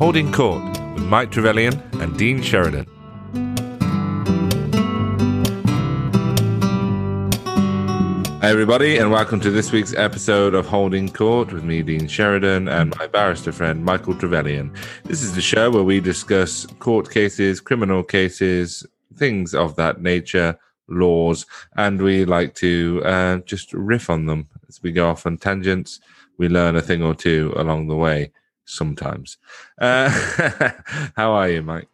Holding Court with Mike Trevelyan and Dean Sheridan. Hey, everybody, and welcome to this week's episode of Holding Court with me, Dean Sheridan, and my barrister friend, Michael Trevelyan. This is the show where we discuss court cases, criminal cases, things of that nature, laws, and we like to uh, just riff on them as we go off on tangents. We learn a thing or two along the way sometimes. Uh, how are you, Mike?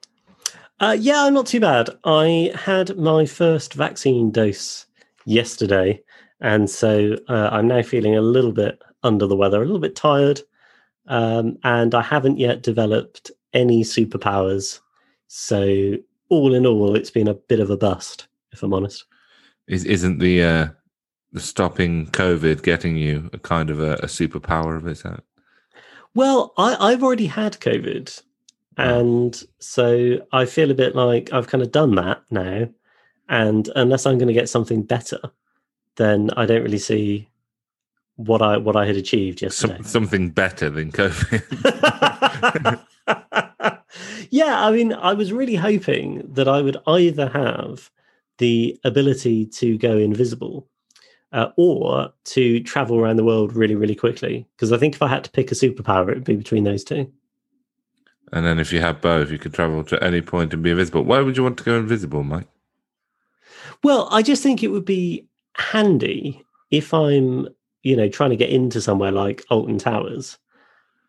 Uh, yeah, I'm not too bad. I had my first vaccine dose yesterday, and so uh, I'm now feeling a little bit under the weather, a little bit tired, um, and I haven't yet developed any superpowers. So, all in all, it's been a bit of a bust, if I'm honest. Is, isn't the uh, the stopping COVID getting you a kind of a, a superpower of its own? Well, I, I've already had COVID. And so I feel a bit like I've kind of done that now. And unless I'm going to get something better, then I don't really see what I what I had achieved yesterday. Some, something better than COVID. yeah, I mean, I was really hoping that I would either have the ability to go invisible uh, or to travel around the world really, really quickly. Because I think if I had to pick a superpower, it would be between those two. and then if you had both, you could travel to any point and be invisible. Why would you want to go invisible, Mike? Well, I just think it would be handy if I'm, you know, trying to get into somewhere like Alton Towers,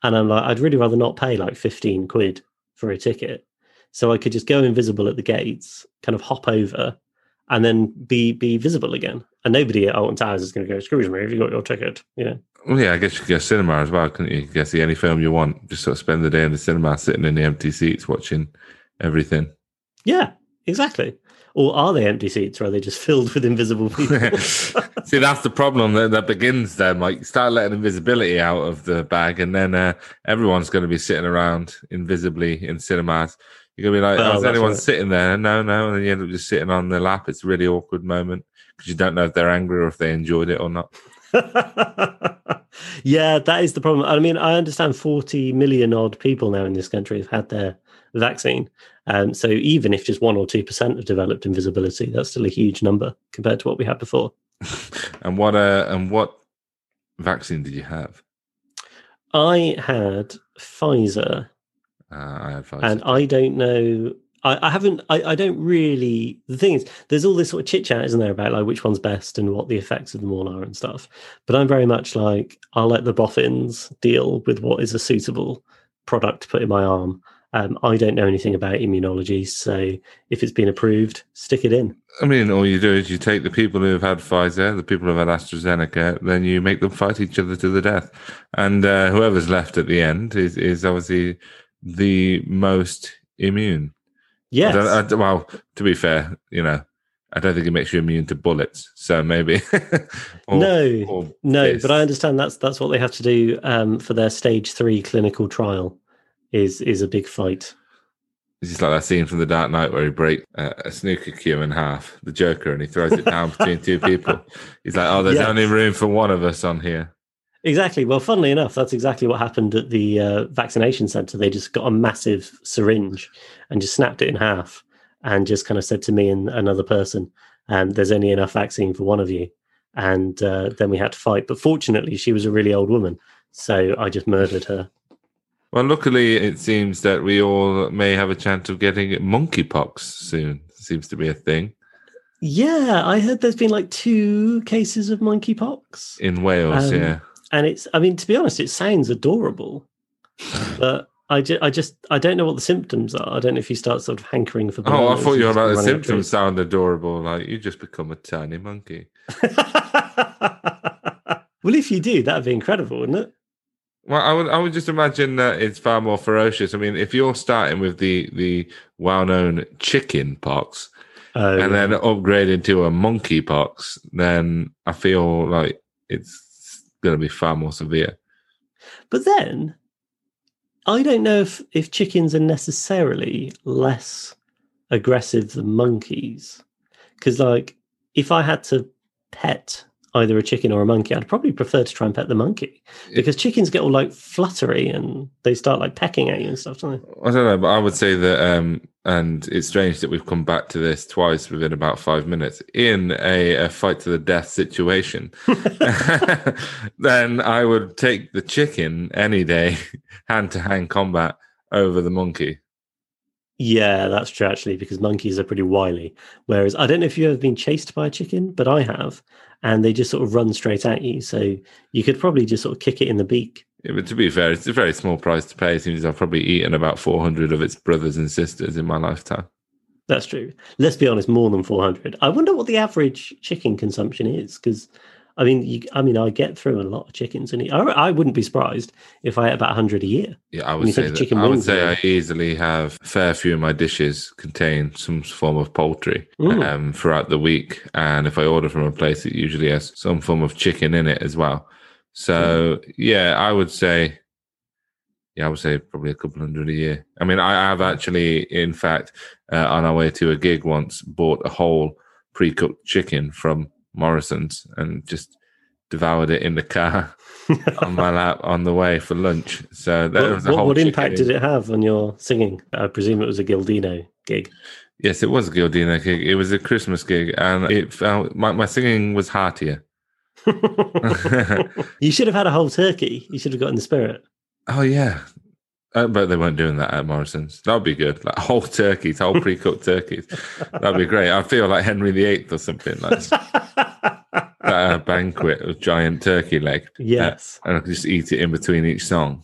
and I'm like, I'd really rather not pay like fifteen quid for a ticket, so I could just go invisible at the gates, kind of hop over, and then be be visible again, and nobody at Alton Towers is going to go, "Excuse me, have you got your ticket?" You know. Well, yeah, I guess you could go cinema as well, couldn't you? You can see any film you want. Just sort of spend the day in the cinema, sitting in the empty seats, watching everything. Yeah, exactly. Or are they empty seats, or are they just filled with invisible people? See, that's the problem that, that begins then. Like, you start letting invisibility out of the bag, and then uh, everyone's going to be sitting around invisibly in cinemas. You're to be like, Oh, is anyone right. sitting there? No, no. And then you end up just sitting on their lap. It's a really awkward moment because you don't know if they're angry or if they enjoyed it or not. yeah, that is the problem. I mean, I understand 40 million odd people now in this country have had their vaccine. Um, so even if just one or 2% have developed invisibility, that's still a huge number compared to what we had before. And what uh, and what vaccine did you have? I had Pfizer, Uh, I and I don't know. I, I haven't. I, I don't really. The thing is, there's all this sort of chit chat, isn't there, about like which one's best and what the effects of them all are and stuff. But I'm very much like I'll let the boffins deal with what is a suitable product to put in my arm. Um, I don't know anything about immunology, so if it's been approved, stick it in. I mean, all you do is you take the people who have had Pfizer, the people who have had AstraZeneca, then you make them fight each other to the death. And uh, whoever's left at the end is, is obviously the most immune. I Yes. don't- I well, to be fair, you know, I don't think it makes you immune to bullets. So maybe. Or- no, or no, fists. but I understand that's that's what they have to do um, for their stage three clinical trial. Is is a big fight. It's just like that scene from The Dark Knight where he breaks uh, a snooker cue in half, the Joker, and he throws it down between two people. He's like, oh, there's Yes. only room for one of us on here. Exactly. Well, funnily enough, that's exactly what happened at the uh, vaccination center. They just got a massive syringe and just snapped it in half and just kind of said to me and another person, um, "There's only enough vaccine for one of you." And uh, then we had to fight. But fortunately, she was a really old woman, so I just murdered her. Well, luckily, it seems that we all may have a chance of getting monkeypox soon. Seems to be a thing Yeah, I heard there's been like two cases of monkeypox, in Wales. Um, yeah, and it's. I mean, to be honest, it sounds adorable, but. I, ju- I just I don't know what the symptoms are. I don't know if you start sort of hankering for. Oh, I thought you were about the symptoms sound adorable. Like you just become a tiny monkey. well, if you do, that'd be incredible, wouldn't it? Well, I would I would just imagine that it's far more ferocious. I mean, if you're starting with the the well known chicken pox Oh, and then upgrading to a monkey pox, then I feel like it's going to be far more severe. but then I don't know if if chickens are necessarily less aggressive than monkeys, because like if I had to pet either a chicken or a monkey, I'd probably prefer to try and pet the monkey because chickens get all like fluttery and they start like pecking at you and stuff, don't they? I don't know, but I would say that, um, and it's strange that we've come back to this twice within about five minutes in a, a fight to the death situation. then I would take the chicken any day, hand to hand combat over the monkey. Yeah, that's true actually, because monkeys are pretty wily. Whereas I don't know if you've ever been chased by a chicken, but I have, and they just sort of run straight at you. So you could probably just sort of kick it in the beak. Yeah, but to be fair, it's a very small price to pay. It seems I've probably eaten about 400 of its brothers and sisters in my lifetime. That's true. Let's be honest, more than 400. I wonder what the average chicken consumption is because I mean, you, I mean, I get through a lot of chickens, and I, I wouldn't be surprised if I ate about hundred a year. Yeah, I would say that. I would say I easily have a fair few of my dishes contain some form of poultry mm. um, throughout the week, and if I order from a place, it usually has some form of chicken in it as well. So mm. yeah, I would say. Yeah, I would say probably a couple hundred a year. I mean, I have actually, in fact, uh, on our way to a gig once, bought a whole pre-cooked chicken from Morrison's and just devoured it in the car on my lap on the way for lunch. So that what, was a what, whole. What impact did it have on your singing? I presume it was a Gildino gig. Yes, it was a Gildino gig. It was a Christmas gig, and it felt my, my singing was heartier. you should have had a whole turkey. You should have got in the spirit. Oh yeah, uh, but they weren't doing that at Morrison's. That would be good. Like whole turkeys, whole pre-cooked turkeys. That'd be great. I feel like Henry VIII or something like a banquet of giant turkey leg. Uh, yes, uh, and I could just eat it in between each song.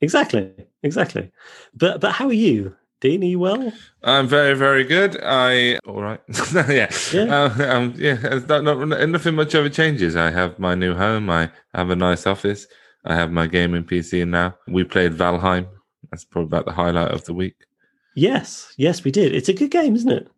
Exactly, exactly. But but how are you, Dean? Are you well? I'm very very good. I all right. yeah, yeah. Uh, um, yeah. Not, not, nothing much ever changes. I have my new home. I have a nice office. I have my gaming PC now. We played Valheim that's probably about the highlight of the week. Yes, yes, we did. It's a good game, isn't it?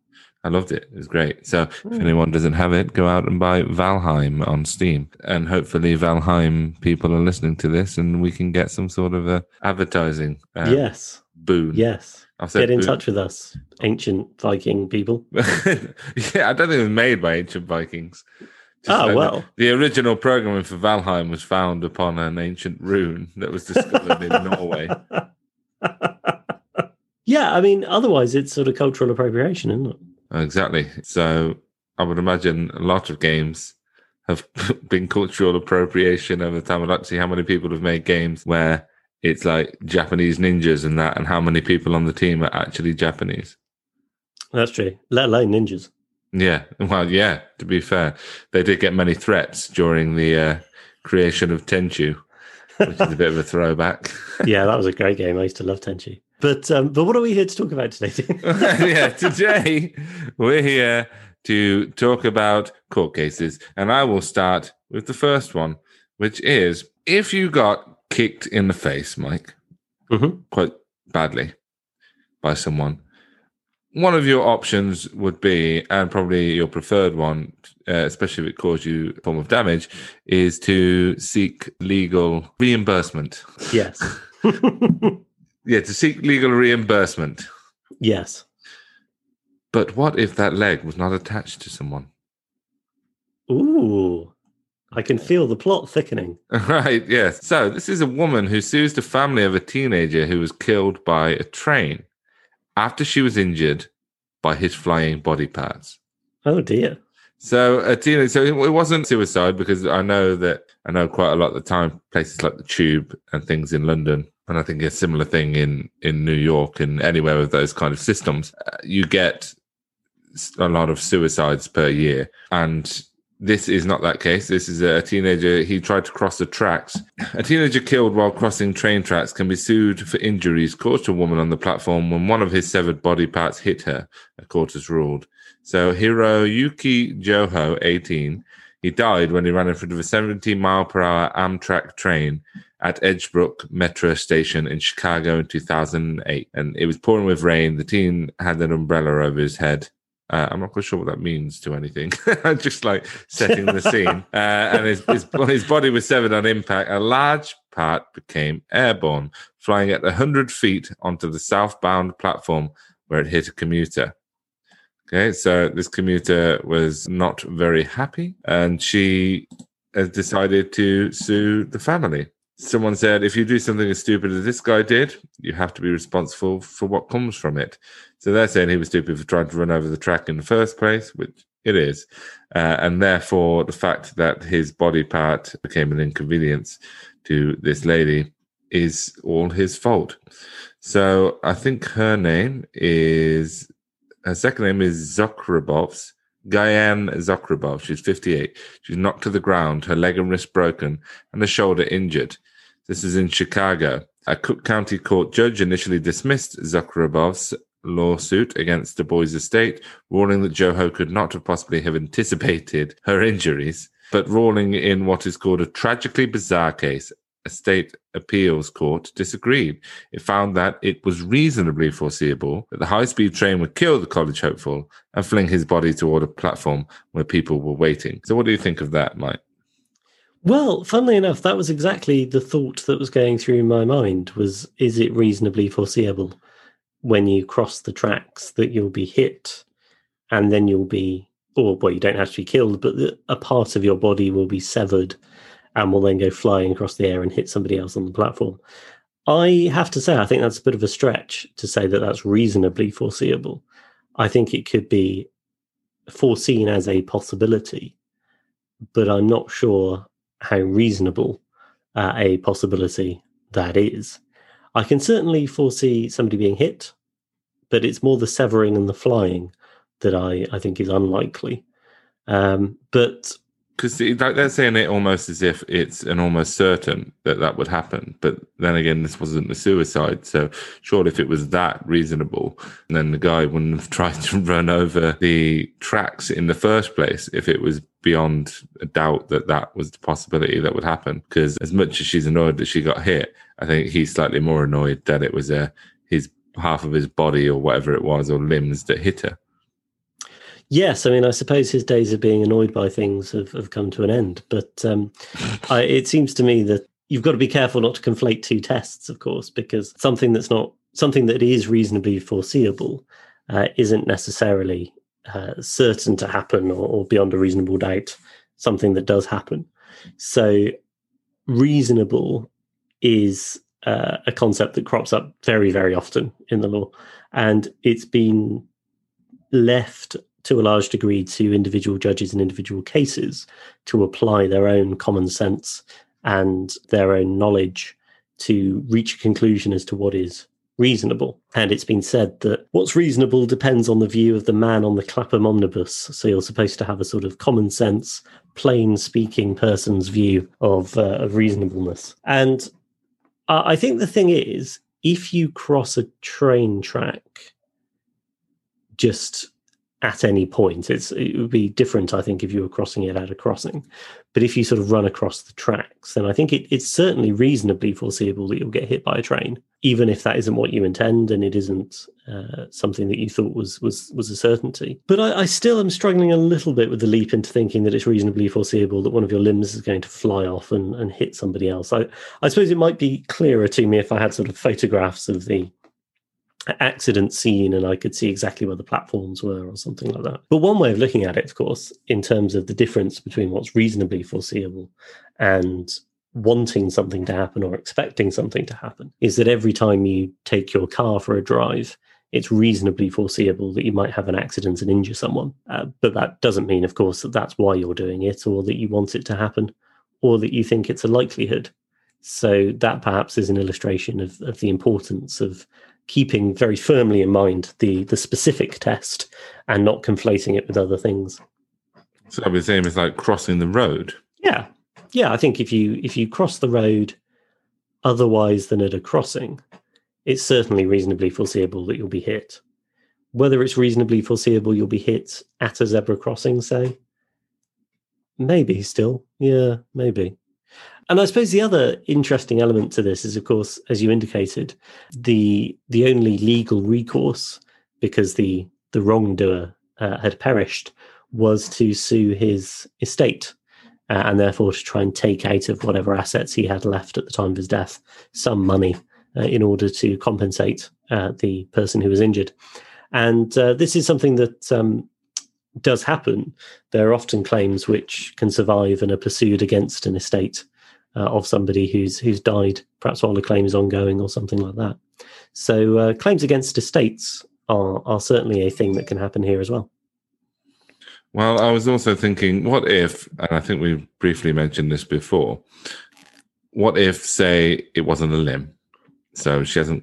I loved it. It was great. So if hmm. anyone doesn't have it, go out and buy Valheim on Steam. And hopefully Valheim people are listening to this and we can get some sort of a advertising uh, yes boon. Yes. Get in boon. touch with us, ancient Viking people. yeah, I don't think it was made by ancient Vikings. Just oh, well. The, the, original programming for Valheim was found upon an ancient rune that was discovered in Norway. Yeah, I mean, otherwise it's sort of cultural appropriation, isn't it? Exactly. So I would imagine a lot of games have been cultural appropriation over time. I'd like to see how many people have made games where it's like Japanese ninjas and that, and how many people on the team are actually Japanese. That's true. Let alone ninjas. Yeah. Well, yeah, to be fair, they did get many threats during the uh, creation of Tenchu which is a bit of a throwback. yeah, that was a great game. I used to love Tenchu. But um, but what are we here to talk about today? yeah, today we're here to talk about court cases, and I will start with the first one, which is if you got kicked in the face, Mike, mm-hmm. quite badly by someone, one of your options would be, and probably your preferred one, uh, especially if it caused you a form of damage, is to seek legal reimbursement. Yes. yeah, to seek legal reimbursement. Yes. But what if that leg was not attached to someone? Ooh. I can feel the plot thickening. Right, yes. So, this is a woman who sues the family of a teenager who was killed by a train after she was injured by his flying body parts. Oh dear. So, uh, Tina, so it wasn't suicide because I know that I know quite a lot of the time places like the Tube and things in London, and I think a similar thing in in New York and anywhere with those kind of systems. Uh, you get a lot of suicides per year, and this is not that case. This is a teenager. He tried to cross the tracks. A teenager killed while crossing train tracks can be sued for injuries caused to a woman on the platform when one of his severed body parts hit her, a court has ruled. So Hiroyuki Joho, 18, he died when he ran in front of a 17 mile per hour Amtrak train at Edgebrook Metro Station in Chicago in 2008. And it was pouring with rain. The teen had an umbrella over his head. Uh, I'm not quite sure what that means to anything. Just like setting the scene. Uh, and his, his, his body was severed on impact. A large part became airborne, flying at 100 feet onto the southbound platform where it hit a commuter. Okay, so this commuter was not very happy and she has decided to sue the family. Someone said, if you do something as stupid as this guy did, you have to be responsible for what comes from it. So they're saying he was stupid for trying to run over the track in the first place, which it is. Uh, and therefore, the fact that his body part became an inconvenience to this lady is all his fault. So I think her name is, her second name is Zokhrabovs. Gayane Zokhrabov. She's 58. She's knocked to the ground, her leg and wrist broken, and the shoulder injured. This is in Chicago. A Cook County court judge initially dismissed Zokhrabov's lawsuit against the boy's estate, ruling that Joho could not have possibly have anticipated her injuries, but ruling in what is called a tragically bizarre case, a state appeals court disagreed. It found that it was reasonably foreseeable that the high speed train would kill the college hopeful and fling his body toward a platform where people were waiting. So, what do you think of that, Mike? Well, funnily enough, that was exactly the thought that was going through my mind was is it reasonably foreseeable when you cross the tracks that you'll be hit and then you'll be or well you don't have to be killed but a part of your body will be severed and will then go flying across the air and hit somebody else on the platform. I have to say, I think that's a bit of a stretch to say that that's reasonably foreseeable. I think it could be foreseen as a possibility, but I'm not sure how reasonable uh, a possibility that is. I can certainly foresee somebody being hit, but it's more the severing and the flying that I, I think is unlikely. Um, but because they're saying it almost as if it's an almost certain that that would happen but then again this wasn't a suicide so sure if it was that reasonable then the guy wouldn't have tried to run over the tracks in the first place if it was beyond a doubt that that was the possibility that would happen because as much as she's annoyed that she got hit i think he's slightly more annoyed that it was a uh, his half of his body or whatever it was or limbs that hit her Yes, I mean, I suppose his days of being annoyed by things have, have come to an end. But um, I, it seems to me that you've got to be careful not to conflate two tests, of course, because something that's not something that is reasonably foreseeable uh, isn't necessarily uh, certain to happen or, or beyond a reasonable doubt something that does happen. So, reasonable is uh, a concept that crops up very, very often in the law, and it's been left to a large degree to individual judges and individual cases to apply their own common sense and their own knowledge to reach a conclusion as to what is reasonable. And it's been said that what's reasonable depends on the view of the man on the Clapham omnibus. So you're supposed to have a sort of common sense, plain speaking person's view of, uh, of reasonableness. And I think the thing is, if you cross a train track just at any point. It's it would be different, I think, if you were crossing it at a crossing. But if you sort of run across the tracks, then I think it, it's certainly reasonably foreseeable that you'll get hit by a train, even if that isn't what you intend and it isn't uh, something that you thought was was was a certainty. But I, I still am struggling a little bit with the leap into thinking that it's reasonably foreseeable that one of your limbs is going to fly off and, and hit somebody else. I, I suppose it might be clearer to me if I had sort of photographs of the accident scene and I could see exactly where the platforms were or something like that. But one way of looking at it, of course, in terms of the difference between what's reasonably foreseeable and wanting something to happen or expecting something to happen, is that every time you take your car for a drive, it's reasonably foreseeable that you might have an accident and injure someone. Uh, but that doesn't mean, of course, that that's why you're doing it or that you want it to happen or that you think it's a likelihood. So that perhaps is an illustration of, of the importance of keeping very firmly in mind the the specific test and not conflating it with other things. So the same as like crossing the road. Yeah, yeah. I think if you if you cross the road otherwise than at a crossing, it's certainly reasonably foreseeable that you'll be hit. Whether it's reasonably foreseeable you'll be hit at a zebra crossing, say, maybe still, yeah, maybe. And I suppose the other interesting element to this is, of course, as you indicated, the the only legal recourse because the the wrongdoer uh, had perished was to sue his estate uh, and therefore to try and take out of whatever assets he had left at the time of his death some money uh, in order to compensate uh, the person who was injured. And uh, this is something that um, does happen, there are often claims which can survive and are pursued against an estate uh, of somebody who's who's died, perhaps while the claim is ongoing or something like that. So uh, claims against estates are are certainly a thing that can happen here as well. Well, I was also thinking, what if, and I think we briefly mentioned this before, what if, say, it wasn't a limb? So she hasn't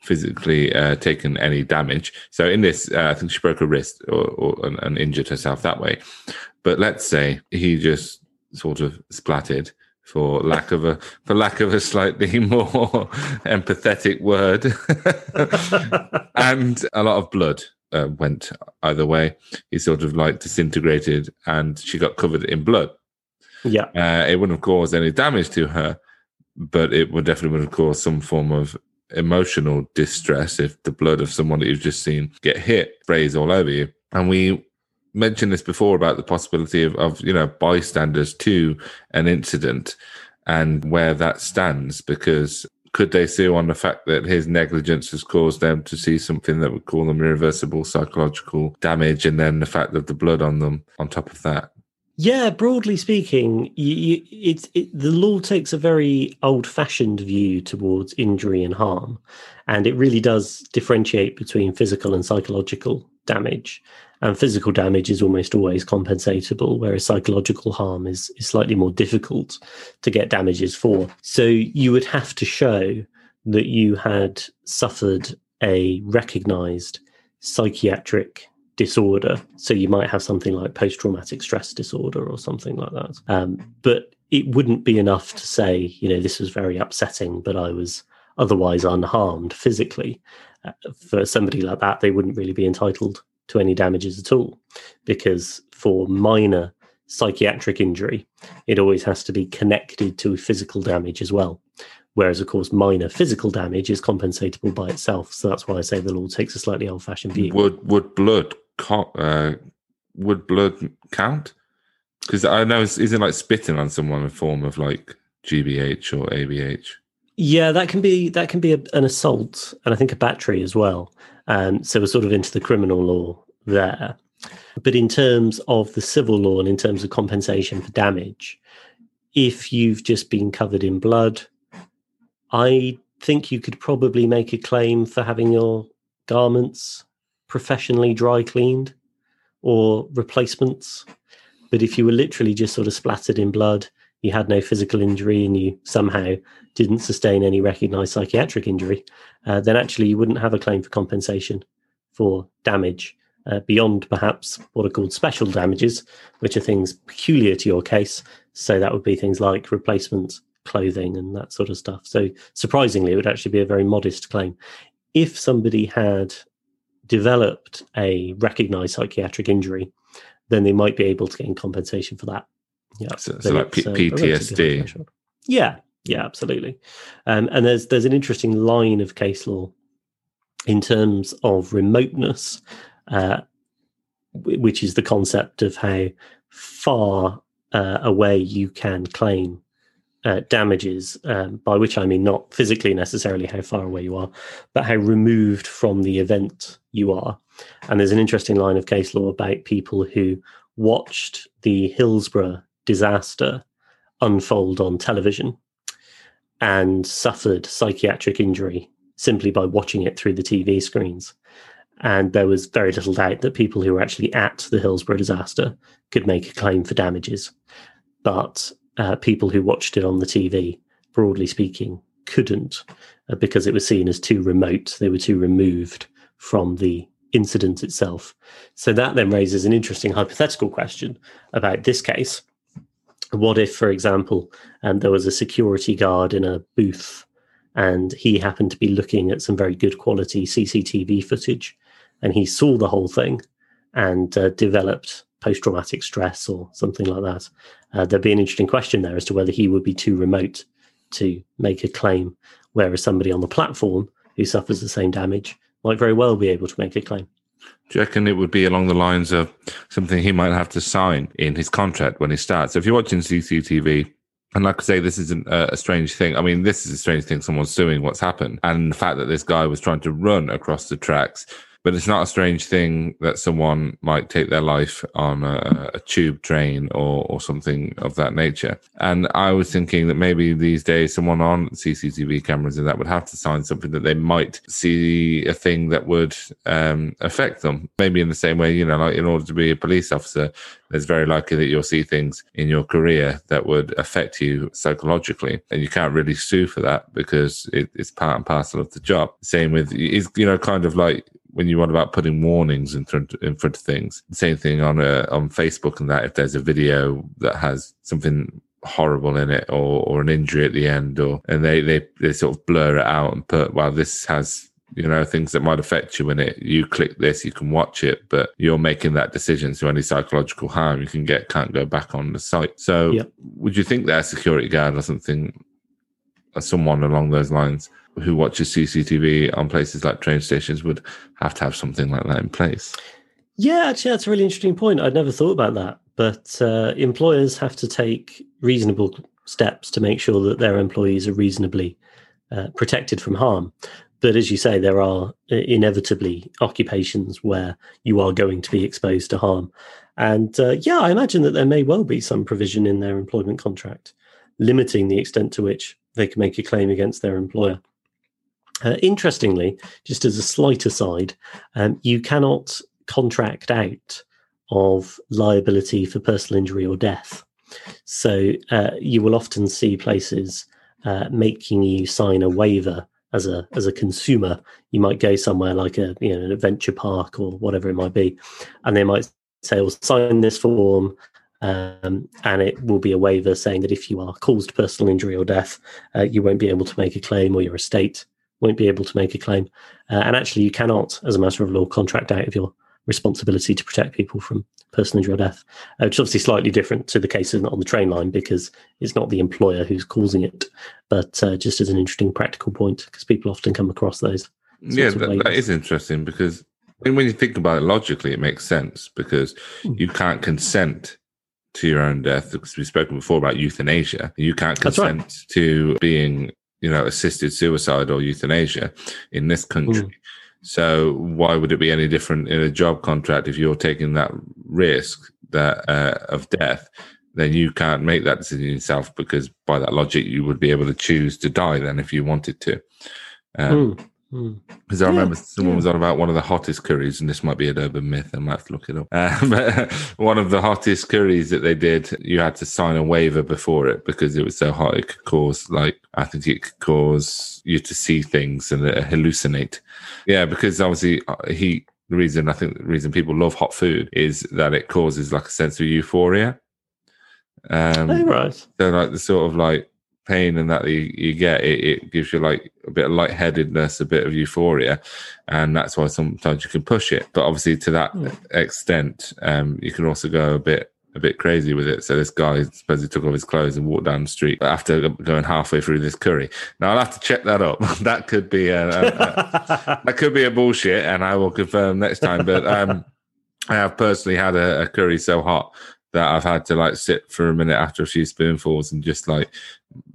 physically uh, taken any damage. So in this, uh, I think she broke her wrist or, or and, and, injured herself that way. But let's say he just sort of splatted, for lack of a for lack of a slightly more empathetic word, and a lot of blood uh, went either way. He sort of like disintegrated, and she got covered in blood. Yeah, uh, it wouldn't have caused any damage to her, but it would definitely would have caused some form of emotional distress if the blood of someone that you've just seen get hit sprays all over you. And we mentioned this before about the possibility of, of you know bystanders to an incident and where that stands because could they sue on the fact that his negligence has caused them to see something that would call them irreversible psychological damage and then the fact that the blood on them on top of that yeah, broadly speaking, you, you, it, the law takes a very old-fashioned view towards injury and harm, and it really does differentiate between physical and psychological damage. And physical damage is almost always compensatable, whereas psychological harm is, is slightly more difficult to get damages for. So you would have to show that you had suffered a recognized psychiatric disorder. So you might have something like post traumatic stress disorder or something like that. Um, but it wouldn't be enough to say, you know, this was very upsetting, but I was otherwise unharmed physically. Uh, for somebody like that, they wouldn't really be entitled to any damages at all because for minor psychiatric injury, it always has to be connected to physical damage as well. Whereas, of course, minor physical damage is compensatable by itself. So that's why I say the law takes a slightly old fashioned view. Would, would blood uh, would blood count? Because I know isn't like spitting on someone a form of like GBH or ABH. Yeah, that can be that can be a, an assault, and I think a battery as well. Um, so we're sort of into the criminal law there. But in terms of the civil law and in terms of compensation for damage, if you've just been covered in blood, I think you could probably make a claim for having your garments professionally dry cleaned or replacements. But if you were literally just sort of splattered in blood, you had no physical injury, and you somehow didn't sustain any recognized psychiatric injury, uh, then actually you wouldn't have a claim for compensation for damage uh, beyond perhaps what are called special damages, which are things peculiar to your case. So that would be things like replacement clothing and that sort of stuff. So surprisingly, it would actually be a very modest claim. If somebody had developed a recognized psychiatric injury, then they might be able to gain compensation for that. Yeah, so, so like P- PTSD. Yeah, yeah, absolutely. Um, and there's there's an interesting line of case law in terms of remoteness, uh, which is the concept of how far uh, away you can claim uh, damages, um, by which I mean not physically necessarily how far away you are, but how removed from the event you are. And there's an interesting line of case law about people who watched the Hillsborough disaster unfold on television and suffered psychiatric injury simply by watching it through the TV screens. And there was very little doubt that people who were actually at the Hillsborough disaster could make a claim for damages. But uh, people who watched it on the TV, broadly speaking, couldn't uh, because it was seen as too remote. They were too removed from the incident itself. So that then raises an interesting hypothetical question about this case. What if, for example, um, there was a security guard in a booth and he happened to be looking at some very good quality CCTV footage and he saw the whole thing and uh, developed post traumatic stress or something like that. Uh, there'd be an interesting question there as to whether he would be too remote to make a claim, whereas somebody on the platform who suffers the same damage might very well be able to make a claim. Do you reckon it would be along the lines of something he might have to sign in his contract when he starts? So if you're watching CCTV, and like I say, this isn't a, strange thing. I mean, this is a strange thing. Someone's suing what's happened. And the fact that this guy was trying to run across the tracks but it's not a strange thing that someone might take their life on a, a tube train or, or something of that nature. And I was thinking that maybe these days someone on CCTV cameras and that would have to sign something that they might see a thing that would um, affect them. Maybe in the same way, you know, like in order to be a police officer, it's very likely that you'll see things in your career that would affect you psychologically. And you can't really sue for that because it, it's part and parcel of the job. Same with, is you know, kind of like when you want about putting warnings in front in front of things. Same thing on a, on Facebook and that if there's a video that has something horrible in it or, or an injury at the end or and they, they they sort of blur it out and put well this has you know things that might affect you in it you click this you can watch it but you're making that decision so any psychological harm you can get can't go back on the site so yep. would you think that a security guard or something or someone along those lines who watches cctv on places like train stations would have to have something like that in place yeah actually that's a really interesting point i'd never thought about that but uh, employers have to take reasonable steps to make sure that their employees are reasonably uh, protected from harm but as you say, there are inevitably occupations where you are going to be exposed to harm. And uh, yeah, I imagine that there may well be some provision in their employment contract limiting the extent to which they can make a claim against their employer. Uh, interestingly, just as a slight aside, um, you cannot contract out of liability for personal injury or death. So uh, you will often see places uh, making you sign a waiver as a as a consumer you might go somewhere like a you know an adventure park or whatever it might be and they might say well sign this form um, and it will be a waiver saying that if you are caused personal injury or death uh, you won't be able to make a claim or your estate won't be able to make a claim uh, and actually you cannot as a matter of law contract out of your responsibility to protect people from personal injury or death, uh, which is obviously slightly different to the case on the train line because it's not the employer who's causing it, but uh, just as an interesting practical point because people often come across those. Yeah, that, that is interesting because when you think about it logically, it makes sense because mm. you can't consent to your own death because we've spoken before about euthanasia. You can't consent right. to being, you know, assisted suicide or euthanasia in this country. Mm. So why would it be any different in a job contract if you're taking that risk that uh, of death? Then you can't make that decision yourself because by that logic, you would be able to choose to die then if you wanted to. Um, mm. Because mm. I remember yeah, someone was on about one of the hottest curries, and this might be an urban myth. I might have to look it up. Uh, but one of the hottest curries that they did, you had to sign a waiver before it because it was so hot. It could cause, like, I think it could cause you to see things and uh, hallucinate. Yeah, because obviously uh, heat. The reason I think the reason people love hot food is that it causes like a sense of euphoria. Um, oh, right. So like the sort of like pain and that you, you get, it, it, gives you like a bit of lightheadedness, a bit of euphoria, and that's why sometimes you can push it. But obviously, to that mm. extent, um, you can also go a bit a bit crazy with it. So this guy suppose he took off his clothes and walked down the street after going halfway through this curry. Now I'll have to check that up. that could be a, a, a that could be a bullshit, and I will confirm next time. But um, I have personally had a, a curry so hot that I've had to like sit for a minute after a few spoonfuls and just like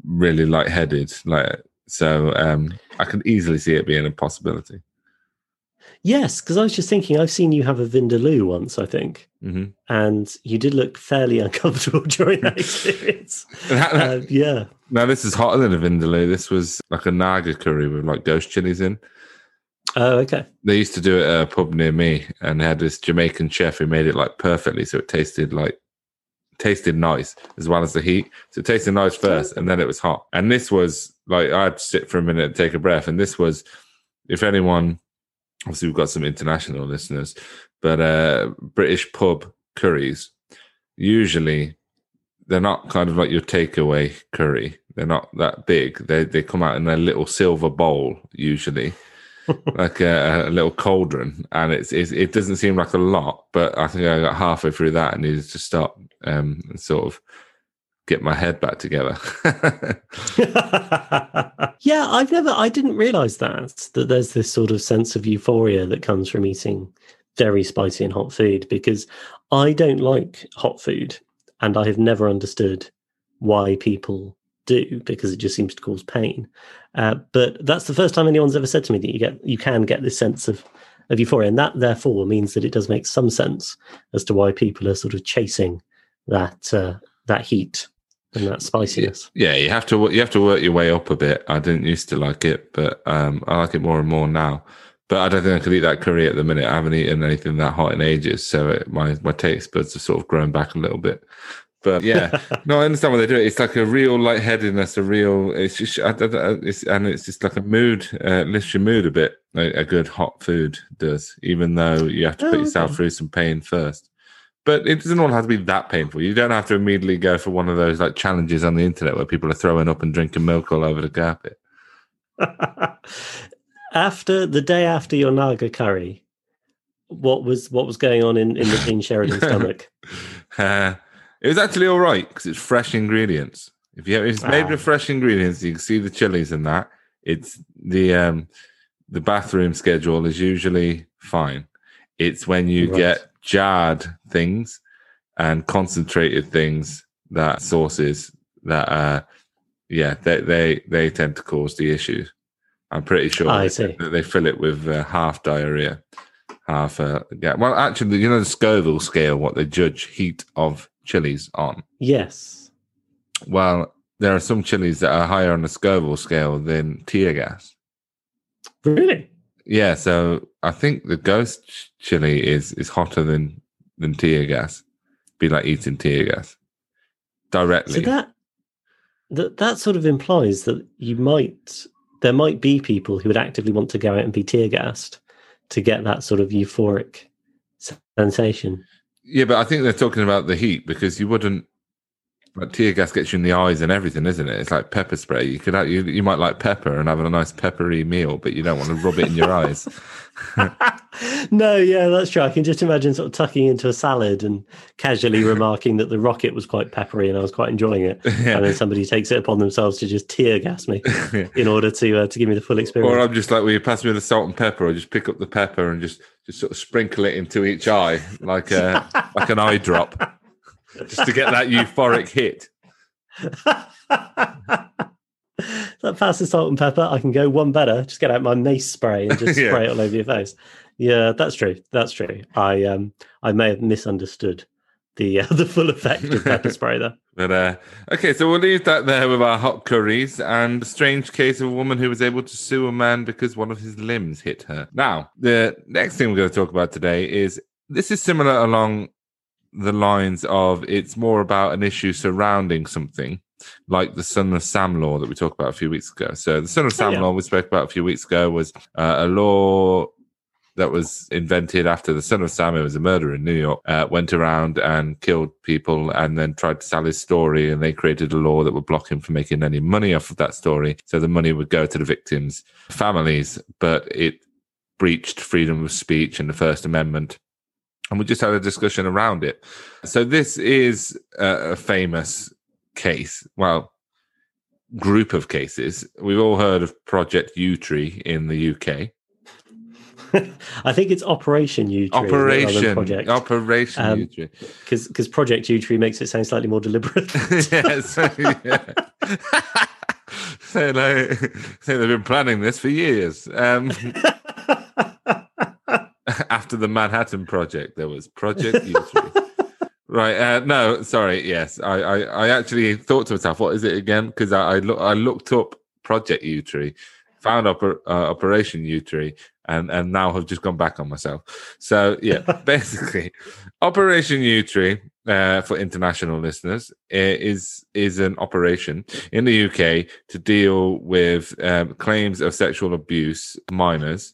really lightheaded. Like so, um, I can easily see it being a possibility. Yes, because I was just thinking, I've seen you have a Vindaloo once, I think, mm-hmm. and you did look fairly uncomfortable during that experience. uh, yeah. Now this is hotter than a Vindaloo. This was like a Naga curry with like ghost chilies in. Oh, okay. They used to do it at a pub near me, and they had this Jamaican chef who made it like perfectly, so it tasted like tasted nice as well as the heat. So it tasted nice first, and then it was hot. And this was like I had to sit for a minute and take a breath. And this was, if anyone, obviously we've got some international listeners, but uh British pub curries usually they're not kind of like your takeaway curry. They're not that big. They they come out in a little silver bowl usually. Like a, a, little cauldron, and it's, it's, it doesn't seem like a lot, but I think I got halfway through that and needed to stop um, and sort of get my head back together. yeah, I've never, I didn't realize that, that there's this sort of sense of euphoria that comes from eating very spicy and hot food because I don't like hot food and I have never understood why people do because it just seems to cause pain. Uh, but that's the first time anyone's ever said to me that you get you can get this sense of of euphoria, and that therefore means that it does make some sense as to why people are sort of chasing that uh, that heat and that spiciness. Yeah, you have to you have to work your way up a bit. I didn't used to like it, but um, I like it more and more now. But I don't think I could eat that curry at the minute. I haven't eaten anything that hot in ages, so it, my my taste buds have sort of grown back a little bit. But yeah, no, I understand why they do it. It's like a real lightheadedness, a real. It's just, I, I, it's, and it's just like a mood, uh, lifts your mood a bit. A, a, good hot food does, even though you have to put oh, yourself okay. through some pain first. But it doesn't all have to be that painful. You don't have to immediately go for one of those like challenges on the internet where people are throwing up and drinking milk all over the carpet. after the day after your naga curry, what was what was going on in in the Dean Sheridan stomach? Uh, it was actually all right because it's fresh ingredients. If you if it's made with fresh ingredients, you can see the chilies in that. It's the um the bathroom schedule is usually fine. It's when you right. get jarred things and concentrated things that sources that uh yeah they they they tend to cause the issues. I'm pretty sure see. that they fill it with uh, half diarrhea, half uh, yeah. Well, actually, you know the Scoville scale, what they judge heat of chilies on. Yes. Well, there are some chilies that are higher on the Scoville scale than tear gas. Really? Yeah. So I think the ghost chili is is hotter than than tear gas. Be like eating tear gas directly. So that that that sort of implies that you might there might be people who would actively want to go out and be tear gassed to get that sort of euphoric sensation. Yeah, but I think they're talking about the heat because you wouldn't like tear gas gets you in the eyes and everything, isn't it? It's like pepper spray. You could have, you you might like pepper and have a nice peppery meal, but you don't want to rub it in your eyes. no, yeah, that's true. I can just imagine sort of tucking into a salad and casually remarking that the rocket was quite peppery and I was quite enjoying it, yeah. and then somebody takes it upon themselves to just tear gas me yeah. in order to uh, to give me the full experience. Or I'm just like, will you pass me the salt and pepper, or just pick up the pepper and just just sort of sprinkle it into each eye like a like an eye drop just to get that euphoric hit. that passes salt and pepper. I can go one better. Just get out my mace spray and just yeah. spray it all over your face. Yeah, that's true. That's true. I um I may have misunderstood the uh, the full effect of pepper spray there. But uh, okay, so we'll leave that there with our hot curries and a strange case of a woman who was able to sue a man because one of his limbs hit her. Now, the next thing we're going to talk about today is this is similar along the lines of it's more about an issue surrounding something like the son of Sam law that we talked about a few weeks ago. So the son of Sam oh, yeah. law we spoke about a few weeks ago was uh, a law that was invented after the son of Sam, who was a murderer in New York, uh, went around and killed people and then tried to sell his story. And they created a law that would block him from making any money off of that story. So the money would go to the victims' families, but it breached freedom of speech and the First Amendment and we just had a discussion around it. So this is a, famous case. Well, group of cases. We've all heard of Project Yewtree in the UK. I think it's Operation Yewtree. Operation Project. Operation um, Yewtree. Because because Project Yewtree makes it sound slightly more deliberate. yes. yeah. so, like, so they've been planning this for years. Um, after the Manhattan Project, there was Project Yewtree. right. Uh, no, sorry. Yes, I, I, I, actually thought to myself, what is it again? Because I, I, look, I looked up Project Yewtree, found Oper, uh, Operation Yewtree, and and now have just gone back on myself. So yeah, basically, Operation Yewtree uh, for international listeners is is an operation in the UK to deal with um, claims of sexual abuse minors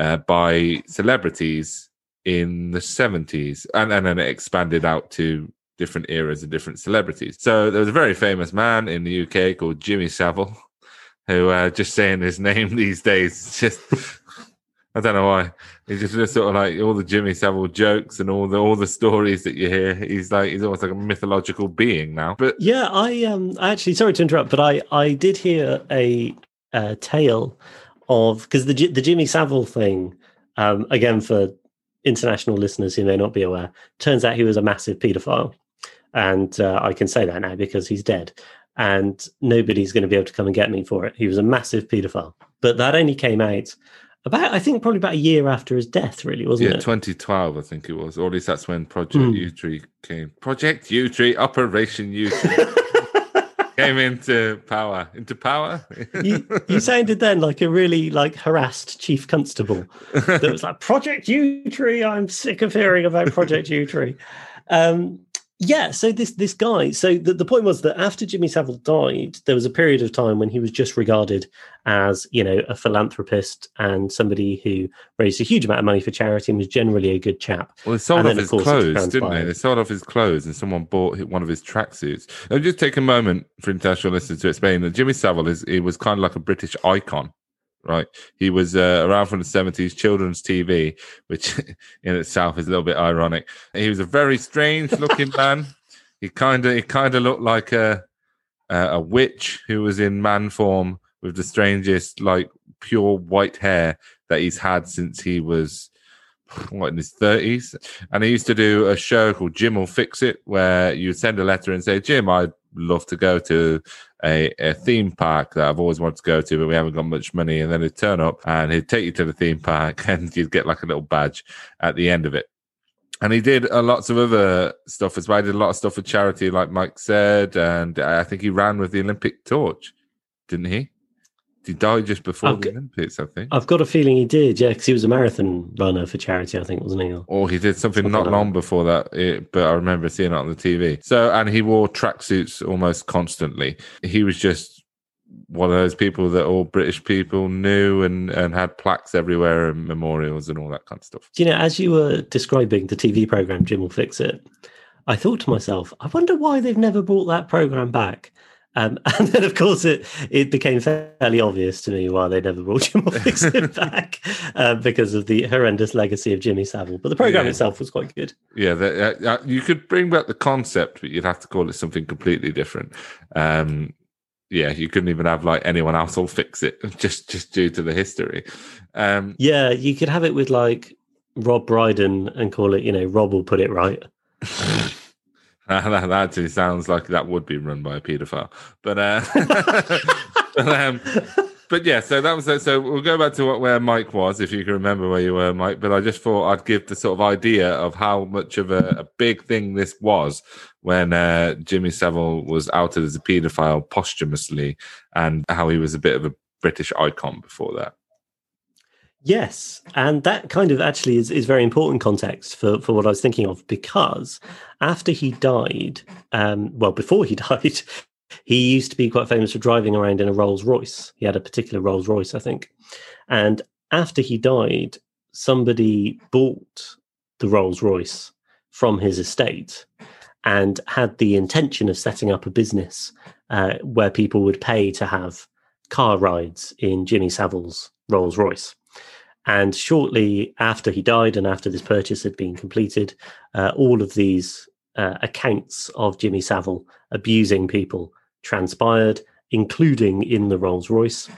uh, by celebrities in the 70s and, and then it expanded out to different eras and different celebrities. So there was a very famous man in the UK called Jimmy Savile, who uh, just saying his name these days just I don't know why. He's just, just, sort of like all the Jimmy Savile jokes and all the all the stories that you hear. He's like he's almost like a mythological being now. But yeah, I um actually sorry to interrupt, but I I did hear a, a tale of because the the Jimmy Savile thing, um, again for international listeners who may not be aware, turns out he was a massive paedophile, and uh, I can say that now because he's dead, and nobody's going to be able to come and get me for it. He was a massive paedophile, but that only came out about I think probably about a year after his death, really, wasn't it? yeah, it? 2012, I think it was. Or at least that's when Project Hmm. Yewtree came. Project Yewtree, Operation Yewtree came into power. Into power. you, you sounded then like a really like harassed chief constable that was like Project Yewtree. I'm sick of hearing about Project Yewtree. Um, yeah, so this this guy. So the, the point was that after Jimmy Savile died, there was a period of time when he was just regarded as you know a philanthropist and somebody who raised a huge amount of money for charity and was generally a good chap. Well, they sold And off then, of his course, clothes, didn't they? They sold off his clothes, and someone bought one of his tracksuits. I'll just take a moment for international listeners to explain that Jimmy Savile is he was kind of like a British icon, right? He was uh, around from the seventies, children's TV, which in itself is a little bit ironic. He was a very strange looking man. He kind of he kind of looked like a a witch who was in man form with the strangest, like pure white hair that he's had since he was what in his thirties. And he used to do a show called Jim will fix it, where you'd send a letter and say, Jim, I'd love to go to a, a theme park that I've always wanted to go to, but we haven't got much money. And then he'd turn up and he'd take you to the theme park and you'd get like a little badge at the end of it. And he did uh, lots of other stuff as well. He did a lot of stuff for charity, like Mike said, and I think he ran with the Olympic torch, didn't he? He died just before I've the Olympics, I think. I've got a feeling he did, yeah, because he was a marathon runner for charity, I think, wasn't he? Or- Or he did something Something not like long before that, it, but I remember seeing it on the TV. So, and he wore tracksuits almost constantly. He was just one of those people that all British people knew and, and had plaques everywhere and memorials and all that kind of stuff. Do you know, as you were describing the TV program, Jim will fix it. I thought to myself, I wonder why they've never brought that program back. Um, and then, of course, it it became fairly obvious to me why they never brought Jim it back uh, because of the horrendous legacy of Jimmy Savile. But the program Yeah. itself was quite good. Yeah, that, uh, uh, you could bring back the concept, but you'd have to call it something completely different. Um, yeah, you couldn't even have like anyone else will fix it just just due to the history. Um, Yeah, you could have it with like Rob Brydon and call it, you know, Rob will put it right. That, actually sounds like that would be run by a paedophile, but uh, but, um, but yeah. So that was it. So we'll go back to what, where Mike was, if you can remember where you were, Mike. But I just thought I'd give the sort of idea of how much of a, a big thing this was when uh, Jimmy Savile was outed as a paedophile posthumously, and how he was a bit of a British icon before that. Yes, and that kind of actually is, is very important context for, for what I was thinking of because after he died, um, well, before he died, he used to be quite famous for driving around in a Rolls Royce. He had a particular Rolls Royce, I think. And after he died, somebody bought the Rolls Royce from his estate and had the intention of setting up a business uh, where people would pay to have car rides in Jimmy Savile's Rolls Royce. And shortly after he died and after this purchase had been completed, uh, all of these uh, accounts of Jimmy Savile abusing people transpired, including in the Rolls Royce.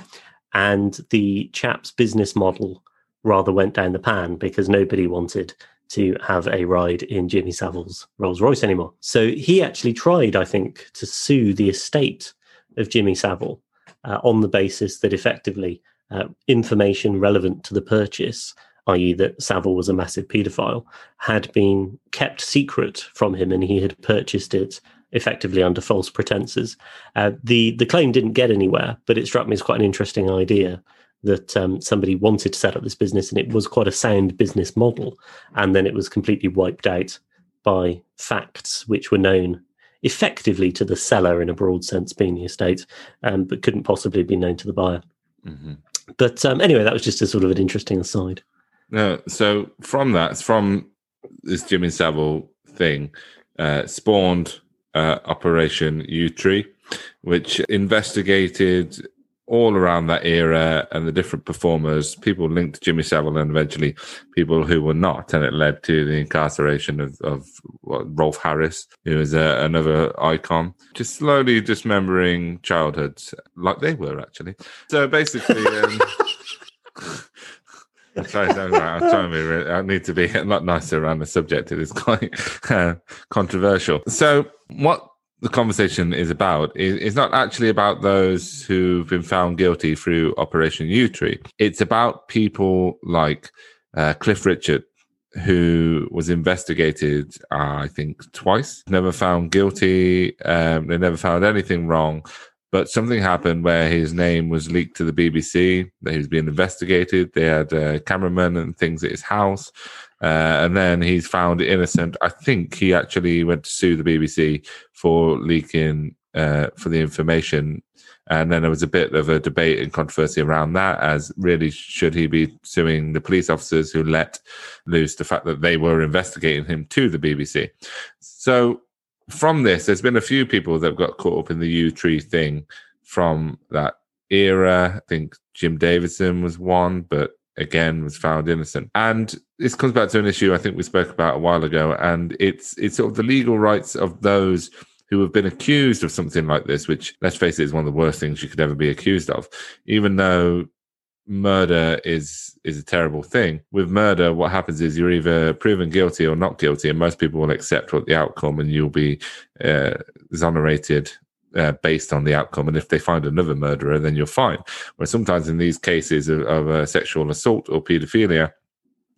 And the chap's business model rather went down the pan because nobody wanted to have a ride in Jimmy Savile's Rolls Royce anymore. So he actually tried, I think, to sue the estate of Jimmy Savile uh, on the basis that effectively uh, information relevant to the purchase, i.e., that Savile was a massive paedophile, had been kept secret from him and he had purchased it effectively under false pretenses. Uh, the, the claim didn't get anywhere, but it struck me as quite an interesting idea that um, somebody wanted to set up this business and it was quite a sound business model. And then it was completely wiped out by facts which were known effectively to the seller in a broad sense, being the estate, um, but couldn't possibly be known to the buyer. Mm-hmm. But um, anyway, that was just a sort of an interesting aside. No, so from that, from this Jimmy Savile thing, uh, spawned uh, Operation Yewtree, which investigated all around that era and the different performers, people linked to Jimmy Savile, and eventually people who were not, and it led to the incarceration of, of Rolf Harris, who was uh, another icon. Just slowly dismembering childhoods, like they were actually. So basically. Um, I'm sorry, I'm trying to be. Really, I need to be a lot nicer around the subject. It is quite uh, controversial. So, what the conversation is about is, not actually about those who've been found guilty through Operation Yewtree. It's about people like uh, Cliff Richard, who was investigated, uh, I think, twice, never found guilty. Um, they never found anything wrong. But something happened where his name was leaked to the BBC, that he was being investigated. They had a cameraman and things at his house. Uh, and then he's found innocent. I think he actually went to sue the BBC for leaking uh, for the information. And then there was a bit of a debate and controversy around that as really should he be suing the police officers who let loose the fact that they were investigating him to the BBC. So from this, there's been a few people that got caught up in the Yewtree thing from that era. I think Jim Davidson was one, but again was found innocent. And this comes back to an issue I think we spoke about a while ago, and it's it's sort of the legal rights of those who have been accused of something like this, which let's face it is one of the worst things you could ever be accused of. Even though murder is is a terrible thing. With murder, what happens is you're either proven guilty or not guilty, and most people will accept what the outcome, and you'll be uh, exonerated uh, based on the outcome. And if they find another murderer, then you're fine. Where sometimes in these cases of, of uh, sexual assault or paedophilia,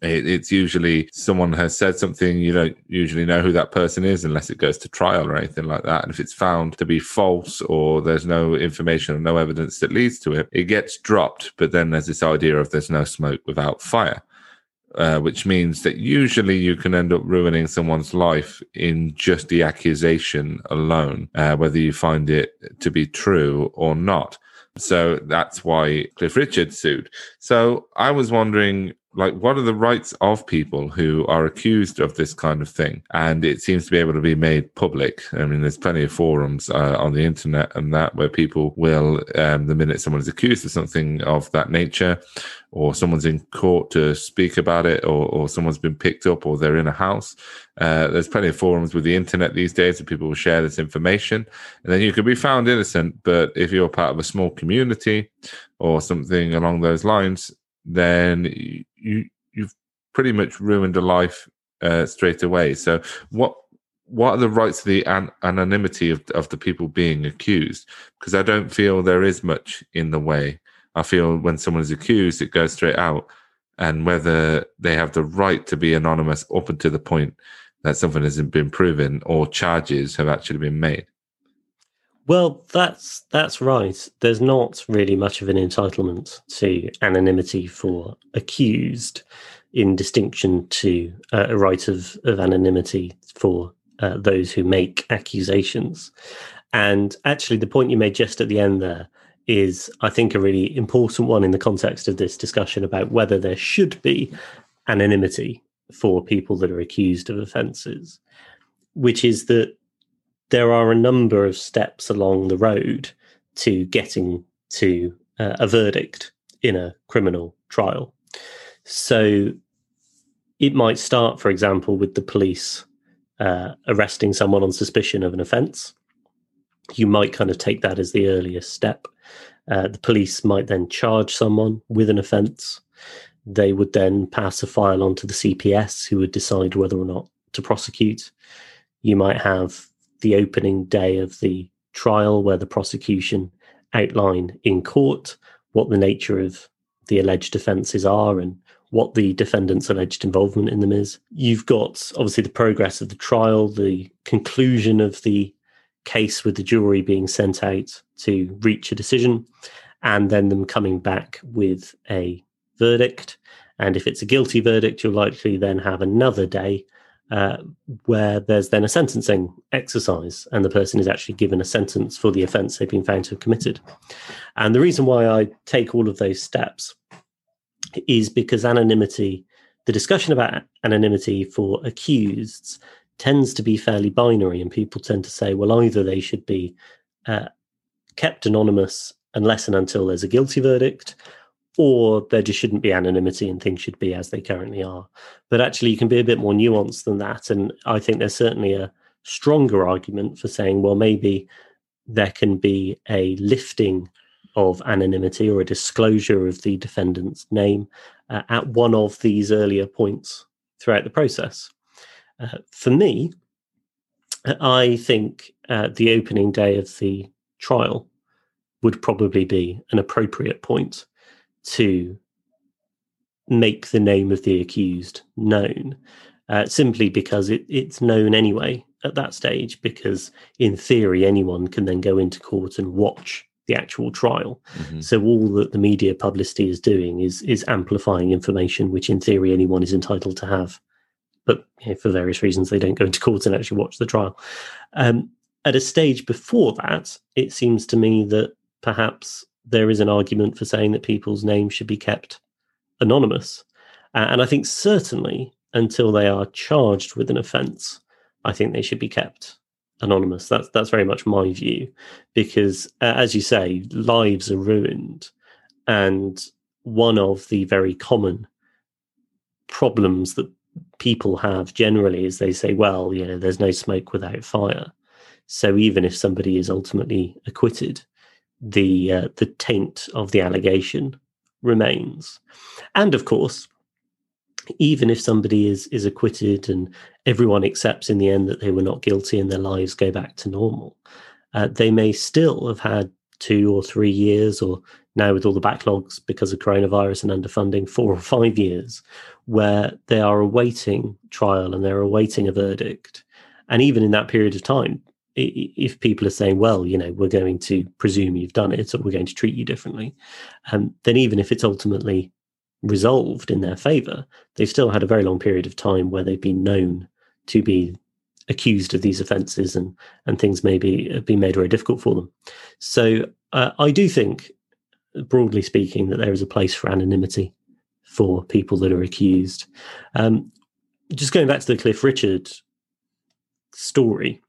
it, it's usually someone has said something you don't usually know who that person is unless it goes to trial or anything like that. And if it's found to be false or there's no information or no evidence that leads to it, it gets dropped. But then there's this idea of there's no smoke without fire. Uh, which means that usually you can end up ruining someone's life in just the accusation alone, uh, whether you find it to be true or not. So that's why Cliff Richard sued. So I was wondering like what are the rights of people who are accused of this kind of thing? And it seems to be able to be made public. I mean there's plenty of forums uh, on the internet and that where people will um, the minute someone is accused of something of that nature or someone's in court to speak about it or, or someone's been picked up or they're in a house uh, there's plenty of forums with the internet these days that people will share this information. And then you can be found innocent but if you're part of a small community or something along those lines then you you've pretty much ruined a life uh, straight away. So what what are the rights of the an- anonymity of of the people being accused? Because I don't feel there is much in the way. I feel when someone is accused, it goes straight out, and whether they have the right to be anonymous up until the point that something hasn't been proven or charges have actually been made. Well, that's that's right. There's not really much of an entitlement to anonymity for accused, in distinction to uh, a right of, of anonymity for uh, those who make accusations. And actually, the point you made just at the end there is, I think, a really important one in the context of this discussion about whether there should be anonymity for people that are accused of offences, which is that there are a number of steps along the road to getting to uh, a verdict in a criminal trial. So it might start, for example, with the police uh, arresting someone on suspicion of an offence. You might kind of take that as the earliest step. Uh, the police might then charge someone with an offence. They would then pass a file on to the CPS, who would decide whether or not to prosecute. You might have the opening day of the trial where the prosecution outline in court what the nature of the alleged offences are and what the defendant's alleged involvement in them is. You've got obviously the progress of the trial, the conclusion of the case with the jury being sent out to reach a decision, and then them coming back with a verdict. And if it's a guilty verdict, you'll likely then have another day uh, where there's then a sentencing exercise and the person is actually given a sentence for the offence they've been found to have committed. And the reason why I take all of those steps is because anonymity, the discussion about anonymity for accuseds tends to be fairly binary, and people tend to say, well, either they should be uh, kept anonymous unless and until there's a guilty verdict, or there just shouldn't be anonymity and things should be as they currently are. But actually, you can be a bit more nuanced than that. And I think there's certainly a stronger argument for saying, well, maybe there can be a lifting of anonymity or a disclosure of the defendant's name uh, at one of these earlier points throughout the process. Uh, for me, I think uh, the opening day of the trial would probably be an appropriate point to make the name of the accused known, uh, simply because it, it's known anyway at that stage, because in theory, anyone can then go into court and watch the actual trial. Mm-hmm. So all that the media publicity is doing is is amplifying information, which in theory anyone is entitled to have. But you know, for various reasons, they don't go into court and actually watch the trial. Um, at a stage before that, it seems to me that perhaps there is an argument for saying that people's names should be kept anonymous. Uh, and I think certainly until they are charged with an offence, I think they should be kept anonymous. That's that's very much my view, because uh, as you say, lives are ruined, and one of the very common problems that people have generally is they say, well, you know, there's no smoke without fire. So even if somebody is ultimately acquitted, the uh, the taint of the allegation remains. And of course, even if somebody is is acquitted and everyone accepts in the end that they were not guilty and their lives go back to normal, uh, they may still have had two or three years, or now with all the backlogs because of coronavirus and underfunding, four or five years, where they are awaiting trial and they're awaiting a verdict. And even in that period of time, if people are saying, well, you know, we're going to presume you've done it or we're going to treat you differently, um, then even if it's ultimately resolved in their favor, they've still had a very long period of time where they've been known to be accused of these offences and, and things maybe have been made very difficult for them. So uh, I do think, broadly speaking, that there is a place for anonymity for people that are accused. Um, just going back to the Cliff Richard story,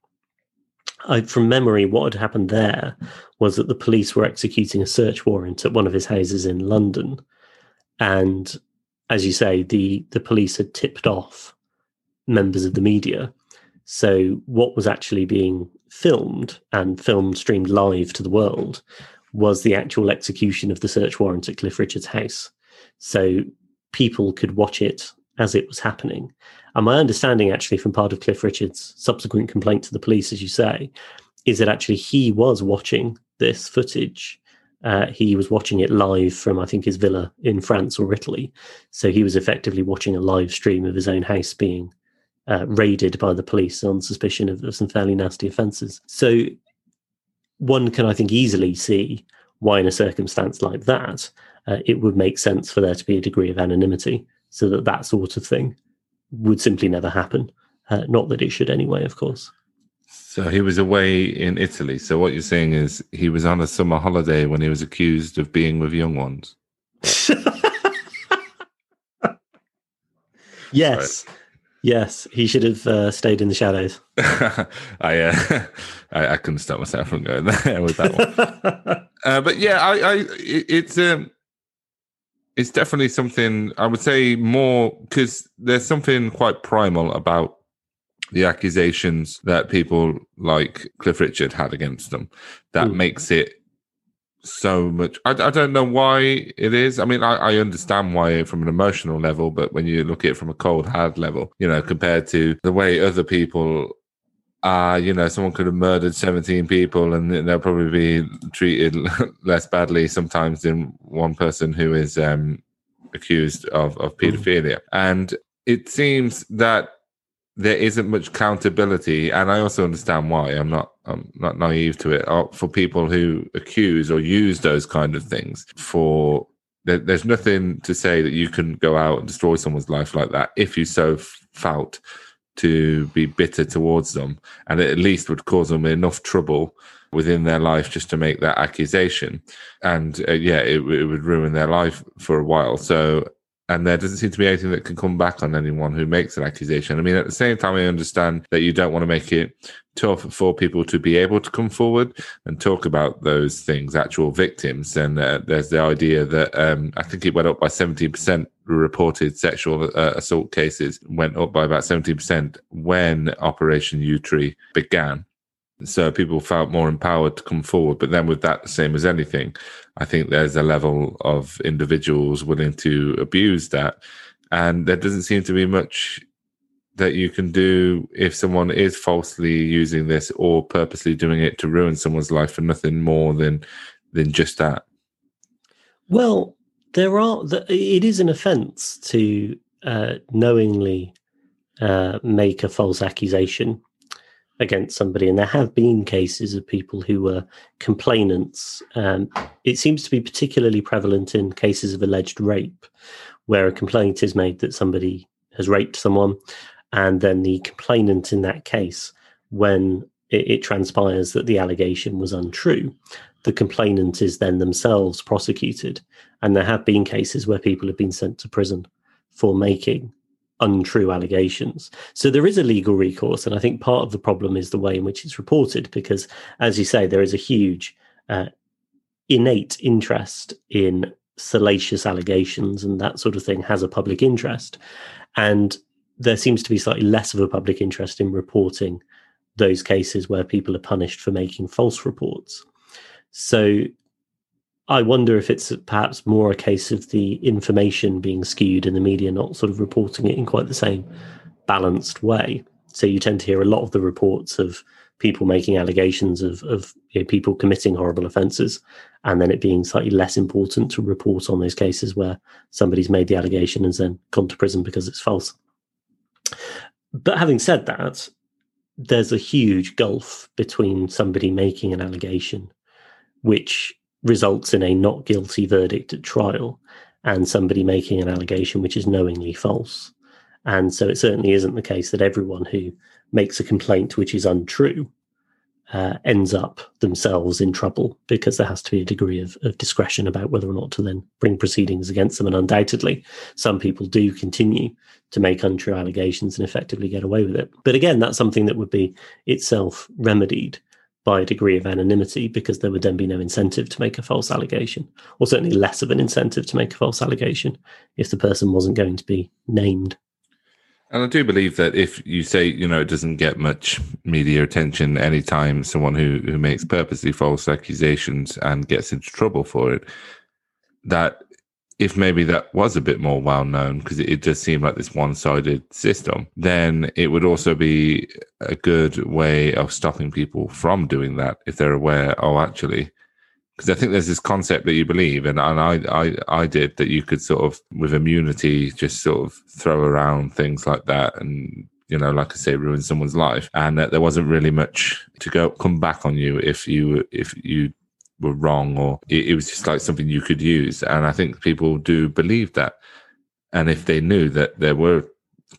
I, from memory, what had happened there was that the police were executing a search warrant at one of his houses in London, and as you say, the the police had tipped off members of the media. So what was actually being filmed and filmed streamed live to the world was the actual execution of the search warrant at Cliff Richard's house. So people could watch it as it was happening. And my understanding, actually, from part of Cliff Richard's subsequent complaint to the police, as you say, is that actually he was watching this footage. Uh, he was watching it live from, I think, his villa in France or Italy. So he was effectively watching a live stream of his own house being uh, raided by the police on suspicion of, of some fairly nasty offences. So one can, I think, easily see why, in a circumstance like that, uh, it would make sense for there to be a degree of anonymity so that that sort of thing would simply never happen. Uh, not that it should anyway, of course. So he was away in Italy. So what you're saying is he was on a summer holiday when he was accused of being with young ones. yes. Right. Yes, he should have uh, stayed in the shadows. I, uh, I, I couldn't stop myself from going there with that one. uh, but yeah, I, I it, it's um, it's definitely something I would say more because there's something quite primal about the accusations that people like Cliff Richard had against them that mm. makes it so much. I, I, don't know why it is. I mean, I, I, understand why from an emotional level, but when you look at it from a cold, hard level, you know, compared to the way other people uh, you know, someone could have murdered 17 people and they'll probably be treated less badly sometimes than one person who is um, accused of, of hmm. pedophilia. And it seems that there isn't much accountability. And I also understand why. I'm not, I'm not naive to it. Uh, for people who accuse or use those kind of things for there's nothing to say that you can go out and destroy someone's life like that if you so felt to be bitter towards them, and it at least would cause them enough trouble within their life just to make that accusation. And uh, yeah, it, it would ruin their life for a while. So and there doesn't seem to be anything that can come back on anyone who makes an accusation. I mean, at the same time, I understand that you don't want to make it tough for people to be able to come forward and talk about those things, actual victims. And uh, there's the idea that um, I think it went up by 17% reported sexual uh, assault cases went up by about 70% when Operation Yewtree began. So people felt more empowered to come forward. But then, with that, the same as anything, I think there's a level of individuals willing to abuse that. And there doesn't seem to be much that you can do if someone is falsely using this or purposely doing it to ruin someone's life for nothing more than than just that? Well, there are. It is an offence to uh, knowingly uh, make a false accusation against somebody, and there have been cases of people who were complainants. Um, it seems to be particularly prevalent in cases of alleged rape, where a complaint is made that somebody has raped someone, and then the complainant in that case, when it, it transpires that the allegation was untrue, the complainant is then themselves prosecuted. And there have been cases where people have been sent to prison for making untrue allegations. So there is a legal recourse. And I think part of the problem is the way in which it's reported, because as you say, there is a huge uh, innate interest in salacious allegations and that sort of thing has a public interest. And there seems to be slightly less of a public interest in reporting those cases where people are punished for making false reports. So I wonder if it's perhaps more a case of the information being skewed in the media not sort of reporting it in quite the same balanced way. So you tend to hear a lot of the reports of people making allegations of, of you know, people committing horrible offences, and then it being slightly less important to report on those cases where somebody's made the allegation and then gone to prison because it's false. But having said that, there's a huge gulf between somebody making an allegation, which results in a not guilty verdict at trial, and somebody making an allegation which is knowingly false. And so it certainly isn't the case that everyone who makes a complaint which is untrue uh, ends up themselves in trouble because there has to be a degree of, of discretion about whether or not to then bring proceedings against them. And undoubtedly, some people do continue to make untrue allegations and effectively get away with it. But again, that's something that would be itself remedied by a degree of anonymity because there would then be no incentive to make a false allegation, or certainly less of an incentive to make a false allegation if the person wasn't going to be named. And I do believe that if you say, you know, it doesn't get much media attention anytime someone who, who makes purposely false accusations and gets into trouble for it, that if maybe that was a bit more well known, because it, it does seem like this one sided system, then it would also be a good way of stopping people from doing that if they're aware, oh, actually, because I think there's this concept that you believe, and, and I, I I did that you could sort of with immunity just sort of throw around things like that, and you know, like I say, ruin someone's life, and that there wasn't really much to go come back on you if you if you were wrong or it, it was just like something you could use, and I think people do believe that, and if they knew that there were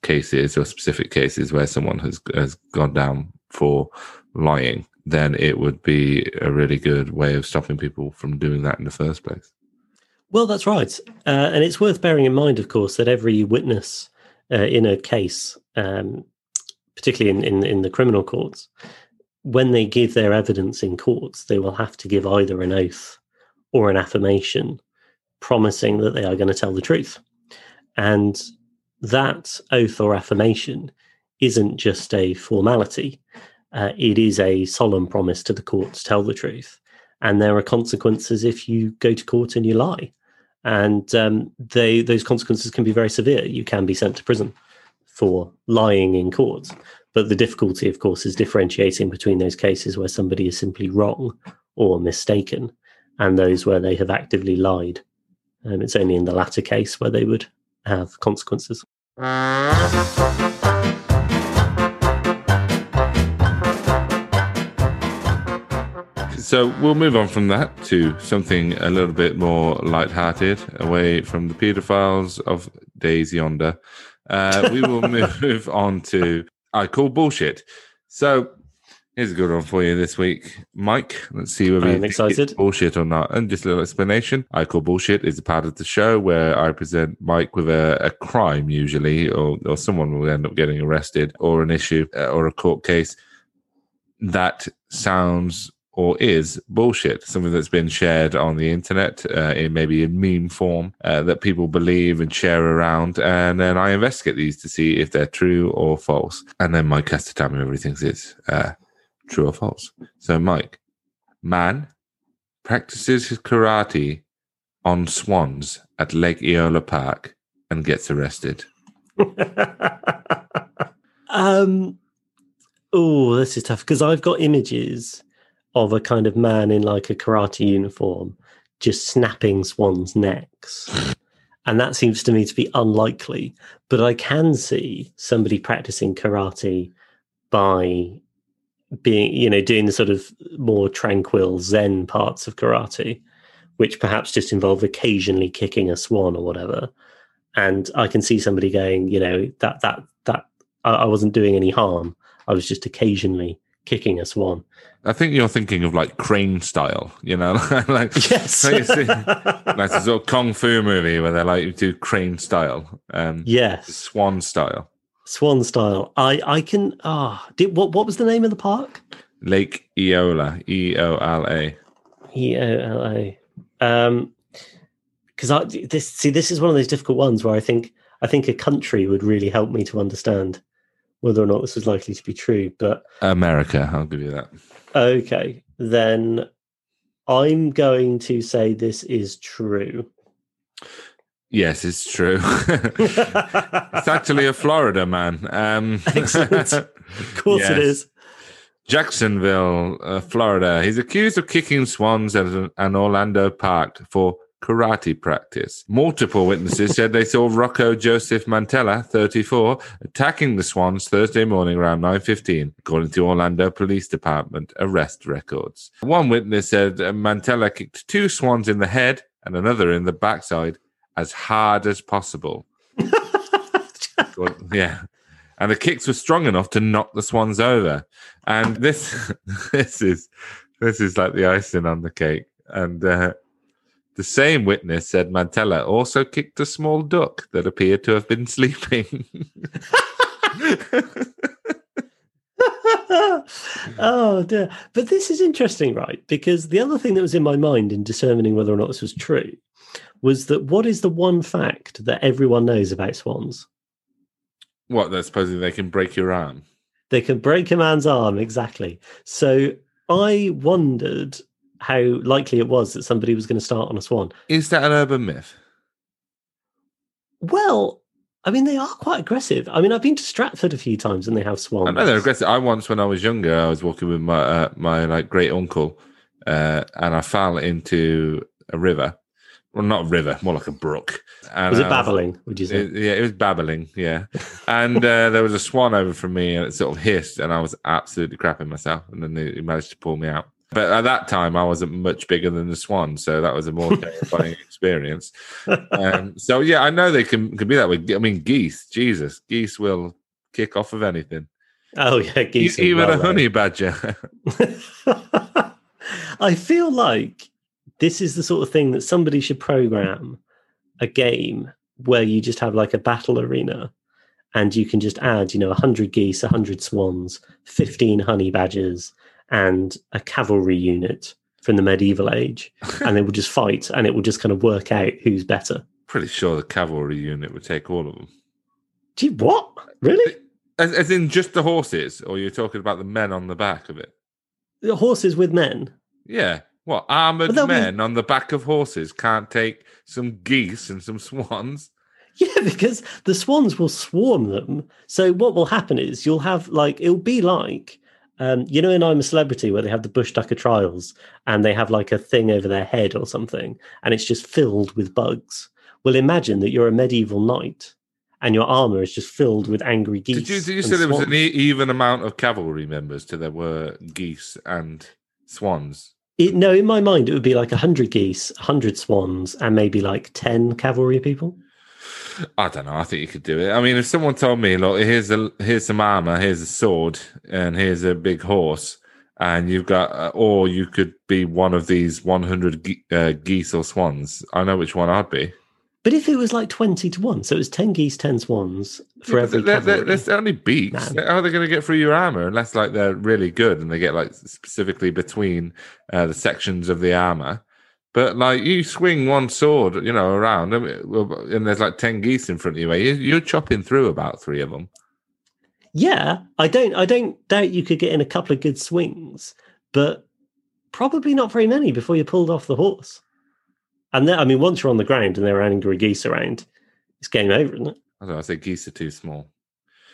cases or specific cases where someone has has gone down for lying then it would be a really good way of stopping people from doing that in the first place. Well, that's right. Uh, and it's worth bearing in mind, of course, that every witness uh, in a case, um, particularly in, in, in the criminal courts, when they give their evidence in courts, they will have to give either an oath or an affirmation promising that they are going to tell the truth. And that oath or affirmation isn't just a formality uh, it is a solemn promise to the court to tell the truth. And there are consequences if you go to court and you lie. And um, they, those consequences can be very severe. You can be sent to prison for lying in court. But the difficulty, of course, is differentiating between those cases where somebody is simply wrong or mistaken and those where they have actively lied. Um, it's only in the latter case where they would have consequences. So we'll move on from that to something a little bit more light-hearted, away from the paedophiles of days yonder. Uh, we will move on to I call bullshit. So here's a good one for you this week, Mike. Let's see whether I'm excited. bullshit or not. And just a little explanation. I call bullshit is a part of the show where I present Mike with a, a crime usually, or or someone will end up getting arrested, or an issue, uh, or a court case that sounds or is bullshit, something that's been shared on the internet uh, in maybe in meme form uh, that people believe and share around. And then I investigate these to see if they're true or false. And then Mike has to tell me everything is uh, true or false. So, Mike, man practices his karate on swans at Lake Eola Park and gets arrested. Um, oh, this is tough because I've got images of a kind of man in like a karate uniform just snapping swans' necks. and that seems to me to be unlikely. But I can see somebody practicing karate by being, you know, doing the sort of more tranquil Zen parts of karate, which perhaps just involve occasionally kicking a swan or whatever. And I can see somebody going, you know, that that that I, I wasn't doing any harm. I was just occasionally kicking a swan. I think you're thinking of like crane style, you know, like Yes. like, see, like a sort of kung fu movie where they like you do crane style, um, yes. swan style, Swan style. I I can ah did what what was the name of the park? Lake Eola, E O L A. E O L A. Um because I this see this is one of those difficult ones where I think I think a country would really help me to understand whether or not this is likely to be true. But America, I'll give you that. okay, then I'm going to say this is true. Yes, it's true. it's actually a Florida man. Um, Excellent. Of course it Yes. is. Jacksonville, uh, Florida. He's accused of kicking swans at an, an Orlando park for karate practice. Multiple witnesses said they saw Rocco Joseph Mantella, 34, attacking the swans Thursday morning around 9.15, according to Orlando Police Department arrest records. One witness said Mantella kicked two swans in the head and another in the backside as hard as possible. Well, yeah. And the kicks were strong enough to knock the swans over. And this this is this is like the icing on the cake. And uh, the same witness said Mantella also kicked a small duck that appeared to have been sleeping. oh dear. But this is interesting, right? Because the other thing that was in my mind in determining whether or not this was true was that what is the one fact that everyone knows about swans? what? They're supposing they can break your arm. They can break a man's arm, exactly. So I wondered how likely it was that somebody was going to start on a swan. Is that an urban myth? Well, I mean, they are quite aggressive. I mean, I've been to Stratford a few times and they have swans. I know they're aggressive. I once, when I was younger, I was walking with my uh, my like great uncle, uh, and I fell into a river. Well, not a river, more like a brook. And Was it babbling, would you say? It, yeah, it was babbling. Yeah, and uh, there was a swan over from me, and it sort of hissed, and I was absolutely crapping myself. And then he managed to pull me out. But at that time, I wasn't much bigger than the swan, so that was a more terrifying experience. Um, so yeah, I know they can can be that way. I mean, geese, Jesus, geese will kick off of anything, oh, yeah, geese. even well a honey badger. I feel like this is the sort of thing that somebody should program a game where you just have like a battle arena and you can just add, you know, 100 geese, 100 swans, 15 honey badgers, and a cavalry unit from the medieval age. And they will just fight and it will just kind of work out who's better. Pretty sure the cavalry unit would take all of them. Gee, what? Really? As, as in just the horses, or you're talking about the men on the back of it? The horses with men. Yeah. What armored they'll be- men on the back of horses can't take some geese and some swans? Yeah, because the swans will swarm them. So what will happen is you'll have like it'll be like um, you know in I'm a Celebrity where they have the Bush Tucker trials and they have like a thing over their head or something, and it's just filled with bugs. Well, imagine that you're a medieval knight and your armor is just filled with angry geese. Did you, did you say there was an even amount of cavalry members to there were geese and swans? It, no, in my mind, it would be like 100 geese, 100 swans, and maybe like 10 cavalry people. I don't know. I think you could do it. I mean, if someone told me, look, here's a here's some armor, here's a sword, and here's a big horse, and you've got, uh, or you could be one of these 100 ge- uh, geese or swans. I know which one I'd be. But if it was like 20 to 1, so it was 10 geese, 10 swans for Yeah, every they're, they're, they're only beaks. How are they going to get through your armor unless like they're really good and they get like specifically between uh, the sections of the armor? But like you swing one sword, you know, around I mean, well, and there's like ten geese in front of you. eh? you- You're chopping through about three of them. Yeah, I don't I don't doubt you could get in a couple of good swings, but probably not very many before you pulled off the horse. And then I mean once you're on the ground and there are angry geese around, it's game over, isn't it? I don't know. I say geese are too small.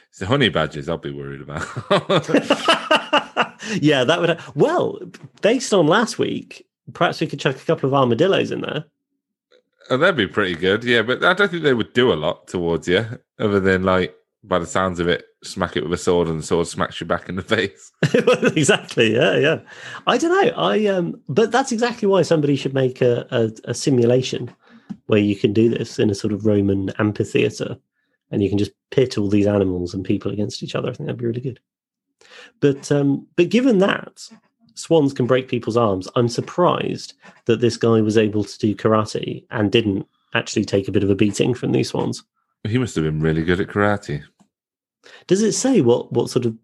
It's the honey badgers I'll be worried about. yeah, that would. Well, based on last week, perhaps we could chuck a couple of armadillos in there. Oh, that'd be pretty good. Yeah, but I don't think they would do a lot towards you, other than like, by the sounds of it, smack it with a sword and the sword smacks you back in the face. exactly. Yeah, yeah. I don't know. I um, but that's exactly why somebody should make a, a, a simulation where you can do this in a sort of Roman amphitheater, and you can just pit all these animals and people against each other. I think that'd be really good. But um, but given that swans can break people's arms, I'm surprised that this guy was able to do karate and didn't actually take a bit of a beating from these swans. He must have been really good at karate. Does it say what what sort of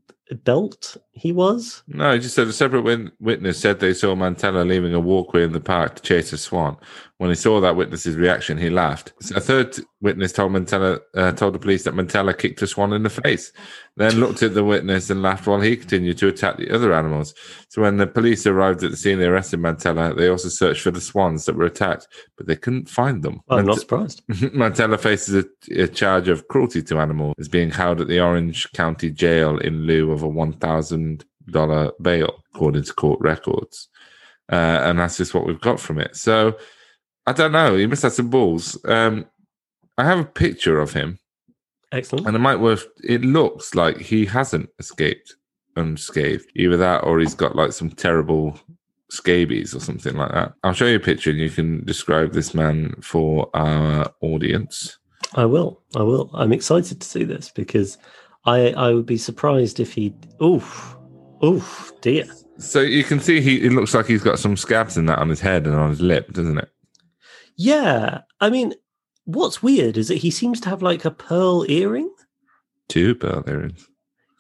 belt he was? No, he just said a separate win- witness said they saw Mantella leaving a walkway in the park to chase a swan. When he saw that witness's reaction, he laughed. A third witness told Mantella, uh, told the police that Mantella kicked a swan in the face, then looked at the witness and laughed while he continued to attack the other animals. So when the police arrived at the scene, they arrested Mantella. They also searched for the swans that were attacked, but they couldn't find them. Well, I'm Mant- not surprised. Mantella faces a, a charge of cruelty to animals, is being held at the Orange County Jail in lieu of a one thousand dollar bail, according to court records. Uh, and that's just what we've got from it. So I don't know. He must have some balls. Um, I have a picture of him, Excellent. and it might worth. It looks like he hasn't escaped unscathed. Either that, or he's got like some terrible scabies or something like that. I'll show you a picture, and you can describe this man for our audience. I will. I will. I'm excited to see this because I I would be surprised if he. Oof. Oof. Dear. So you can see he. It looks like he's got some scabs in that on his head and on his lip, doesn't it? Yeah. I mean, what's weird is that he seems to have like a pearl earring. Two pearl earrings.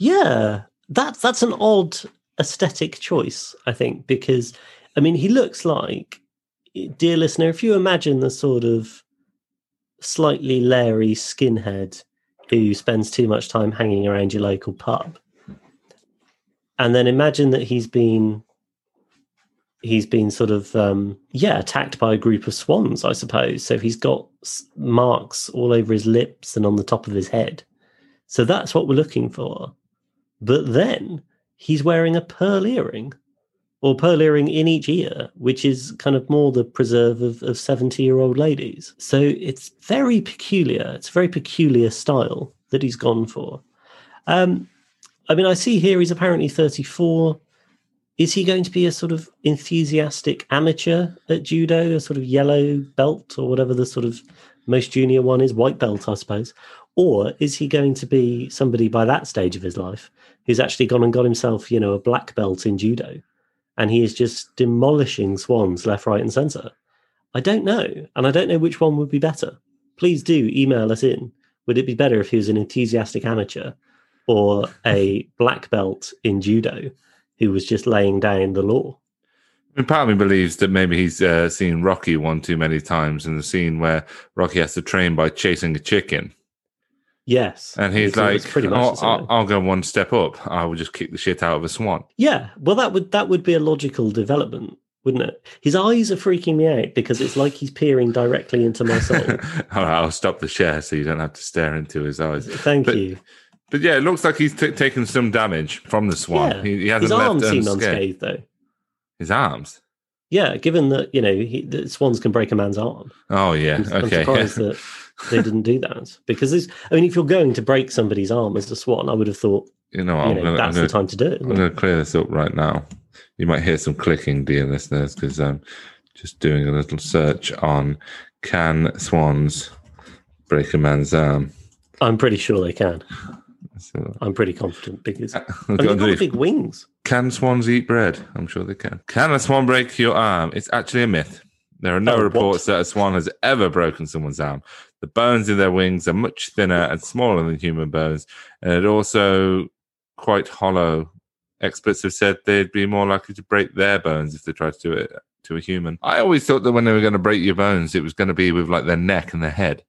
Yeah. That's that's an odd aesthetic choice, I think, because I mean he looks like eh, dear listener, if you imagine the sort of slightly leery skinhead who spends too much time hanging around your local pub. And then imagine that he's been he's been sort of um yeah attacked by a group of swans i suppose. So he's got marks all over his lips and on the top of his head. So that's what we're looking for. But then he's wearing a pearl earring or pearl earring in each ear which is kind of more the preserve of, of 70 year old ladies. So it's very peculiar. It's a very peculiar style that he's gone for. Um i mean i see here he's apparently 34 is he going to be a sort of enthusiastic amateur at judo, a sort of yellow belt or whatever the sort of most junior one is, white belt, I suppose? Or is he going to be somebody by that stage of his life who's actually gone and got himself, you know, a black belt in judo and he is just demolishing swans left, right, and center? I don't know. And I don't know which one would be better. Please do email us in. Would it be better if he was an enthusiastic amateur or a black belt in judo? Who was just laying down the law. I mean, part of me believes that maybe he's uh, seen Rocky one too many times in the scene where Rocky has to train by chasing a chicken. Yes, And he's like, pretty much "Oh, I'll. I'll go one step up. I will just kick the shit out of a swan. yeah. Well, that would that would be a logical development, wouldn't it? His eyes are freaking me out because it's like he's peering directly into my soul. All right, I'll stop the share so you don't have to stare into his eyes. Thank But- you. But yeah, it looks like he's t- taken some damage from the swan. Yeah. He, he hasn't His arms seem unscathed. unscathed, though. His arms. Yeah, given that you know he, that swans can break a man's arm, Oh yeah. I'm, I'm okay. surprised that they didn't do that because this. I mean, if you're going to break somebody's arm as a swan, I would have thought you know, you I'm know gonna, I'm that's gonna, the time to do it. I'm gonna clear this up right now. You might hear some clicking, dear listeners, because I'm um, just doing a little search on can swans break a man's arm. I'm pretty sure they can. So, I'm pretty confident because uh, I I've mean, got big wings. Can swans eat bread? I'm sure they can. Can a swan break your arm? It's actually a myth. There are no Oh, what? reports that a swan has ever broken someone's arm. The bones in their wings are much thinner and smaller than human bones, and it also quite hollow. Experts have said they'd be more likely to break their bones if they tried to do it to a human. I always thought that when they were going to break your bones, it was going to be with like their neck and their head.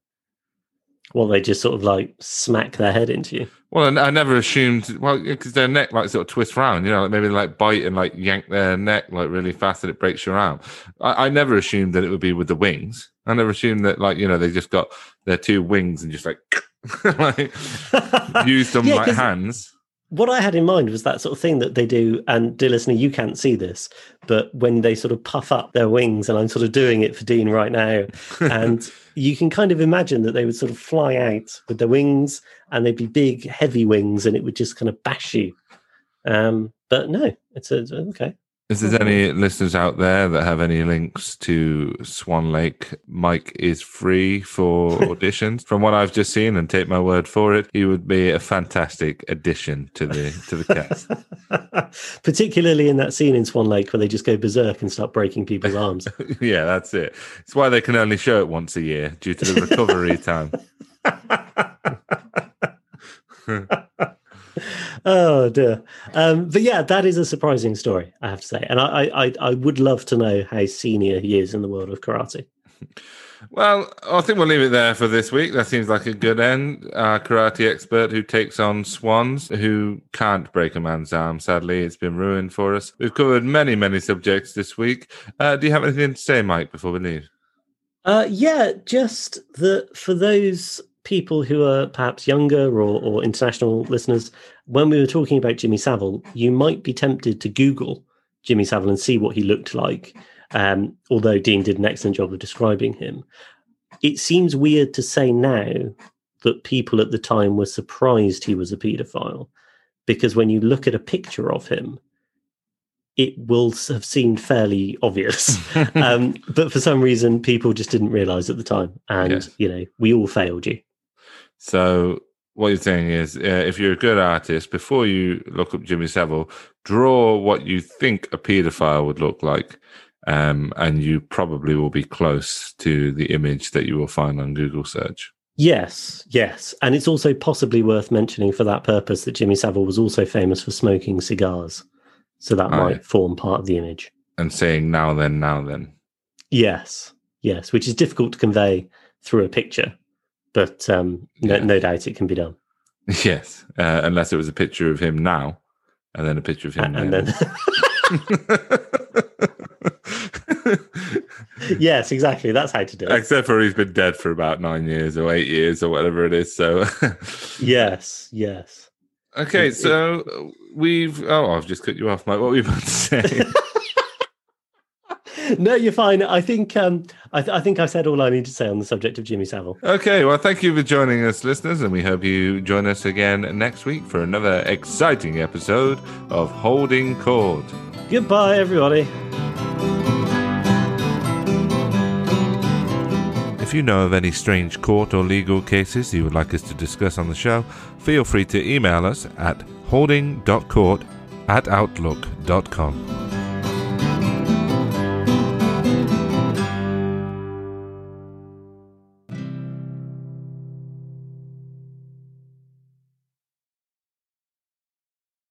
Well, they just sort of like smack their head into you. Well, I I never assumed. Well, because their neck like sort of twists round, you know, like maybe they, like bite and like yank their neck like really fast and it breaks your arm. I, I never assumed that it would be with the wings. I never assumed that like you know they just got their two wings and just like like used on Yeah, 'cause- hands. What I had in mind was that sort of thing that they do, and dear listener, you can't see this, but when they sort of puff up their wings, and I'm sort of doing it for Dean right now, and you can kind of imagine that they would sort of fly out with their wings, and they'd be big, heavy wings, and it would just kind of bash you. Um, but no, it's a okay. If there's any listeners out there that have any links to Swan Lake, Mike is free for auditions. From what I've just seen, and take my word for it, he would be a fantastic addition to the to the cast. Particularly in that scene in Swan Lake where they just go berserk and start breaking people's arms. yeah, that's it. It's why they can only show it once a year due to the recovery time. Oh dear. Um, but yeah, that is a surprising story, I have to say. And I, I, I- would love to know how senior he is in the world of karate. Well, I think we'll leave it there for this week. That seems like a good end. Our karate expert who takes on swans who can't break a man's arm. Sadly, it's been ruined for us. We've covered many, many subjects this week. Uh, do you have anything to say, Mike, before we leave? Uh, yeah, just that for those people who are perhaps younger or, or international listeners, when we were talking about Jimmy Savile, you might be tempted to Google Jimmy Savile and see what he looked like. Um, although Dean did an excellent job of describing him, it seems weird to say now that people at the time were surprised he was a paedophile, because when you look at a picture of him, it will have seemed fairly obvious um, but for some reason, people just didn't realize at the time. And, Yes. you know, we all failed you. So what you're saying is, uh, if you're a good artist, before you look up Jimmy Savile, draw what you think a paedophile would look like, um, and you probably will be close to the image that you will find on Google search. Yes, yes. And it's also possibly worth mentioning for that purpose that Jimmy Savile was also famous for smoking cigars. So that Oh, might form part of the image. And saying now then, now then. Yes, yes, which is difficult to convey through a picture. But um, no, Yeah. no doubt it can be done. Yes, uh, unless it was a picture of him now, and then a picture of him. and then, yes, exactly. That's how to do it. Except for he's been dead for about nine years or eight years or whatever it is. So, Yes, yes. okay, It- it- so we've. Oh, I've just cut you off, Mike. What were you about to say? no, you're fine. I think um, I, th- I think I said all I need to say on the subject of Jimmy Savile. okay, well, thank you for joining us, listeners, and we hope you join us again next week for another exciting episode of Holding Court. Goodbye, everybody. If you know of any strange court or legal cases you would like us to discuss on the show, feel free to email us at holding.court at outlook.com.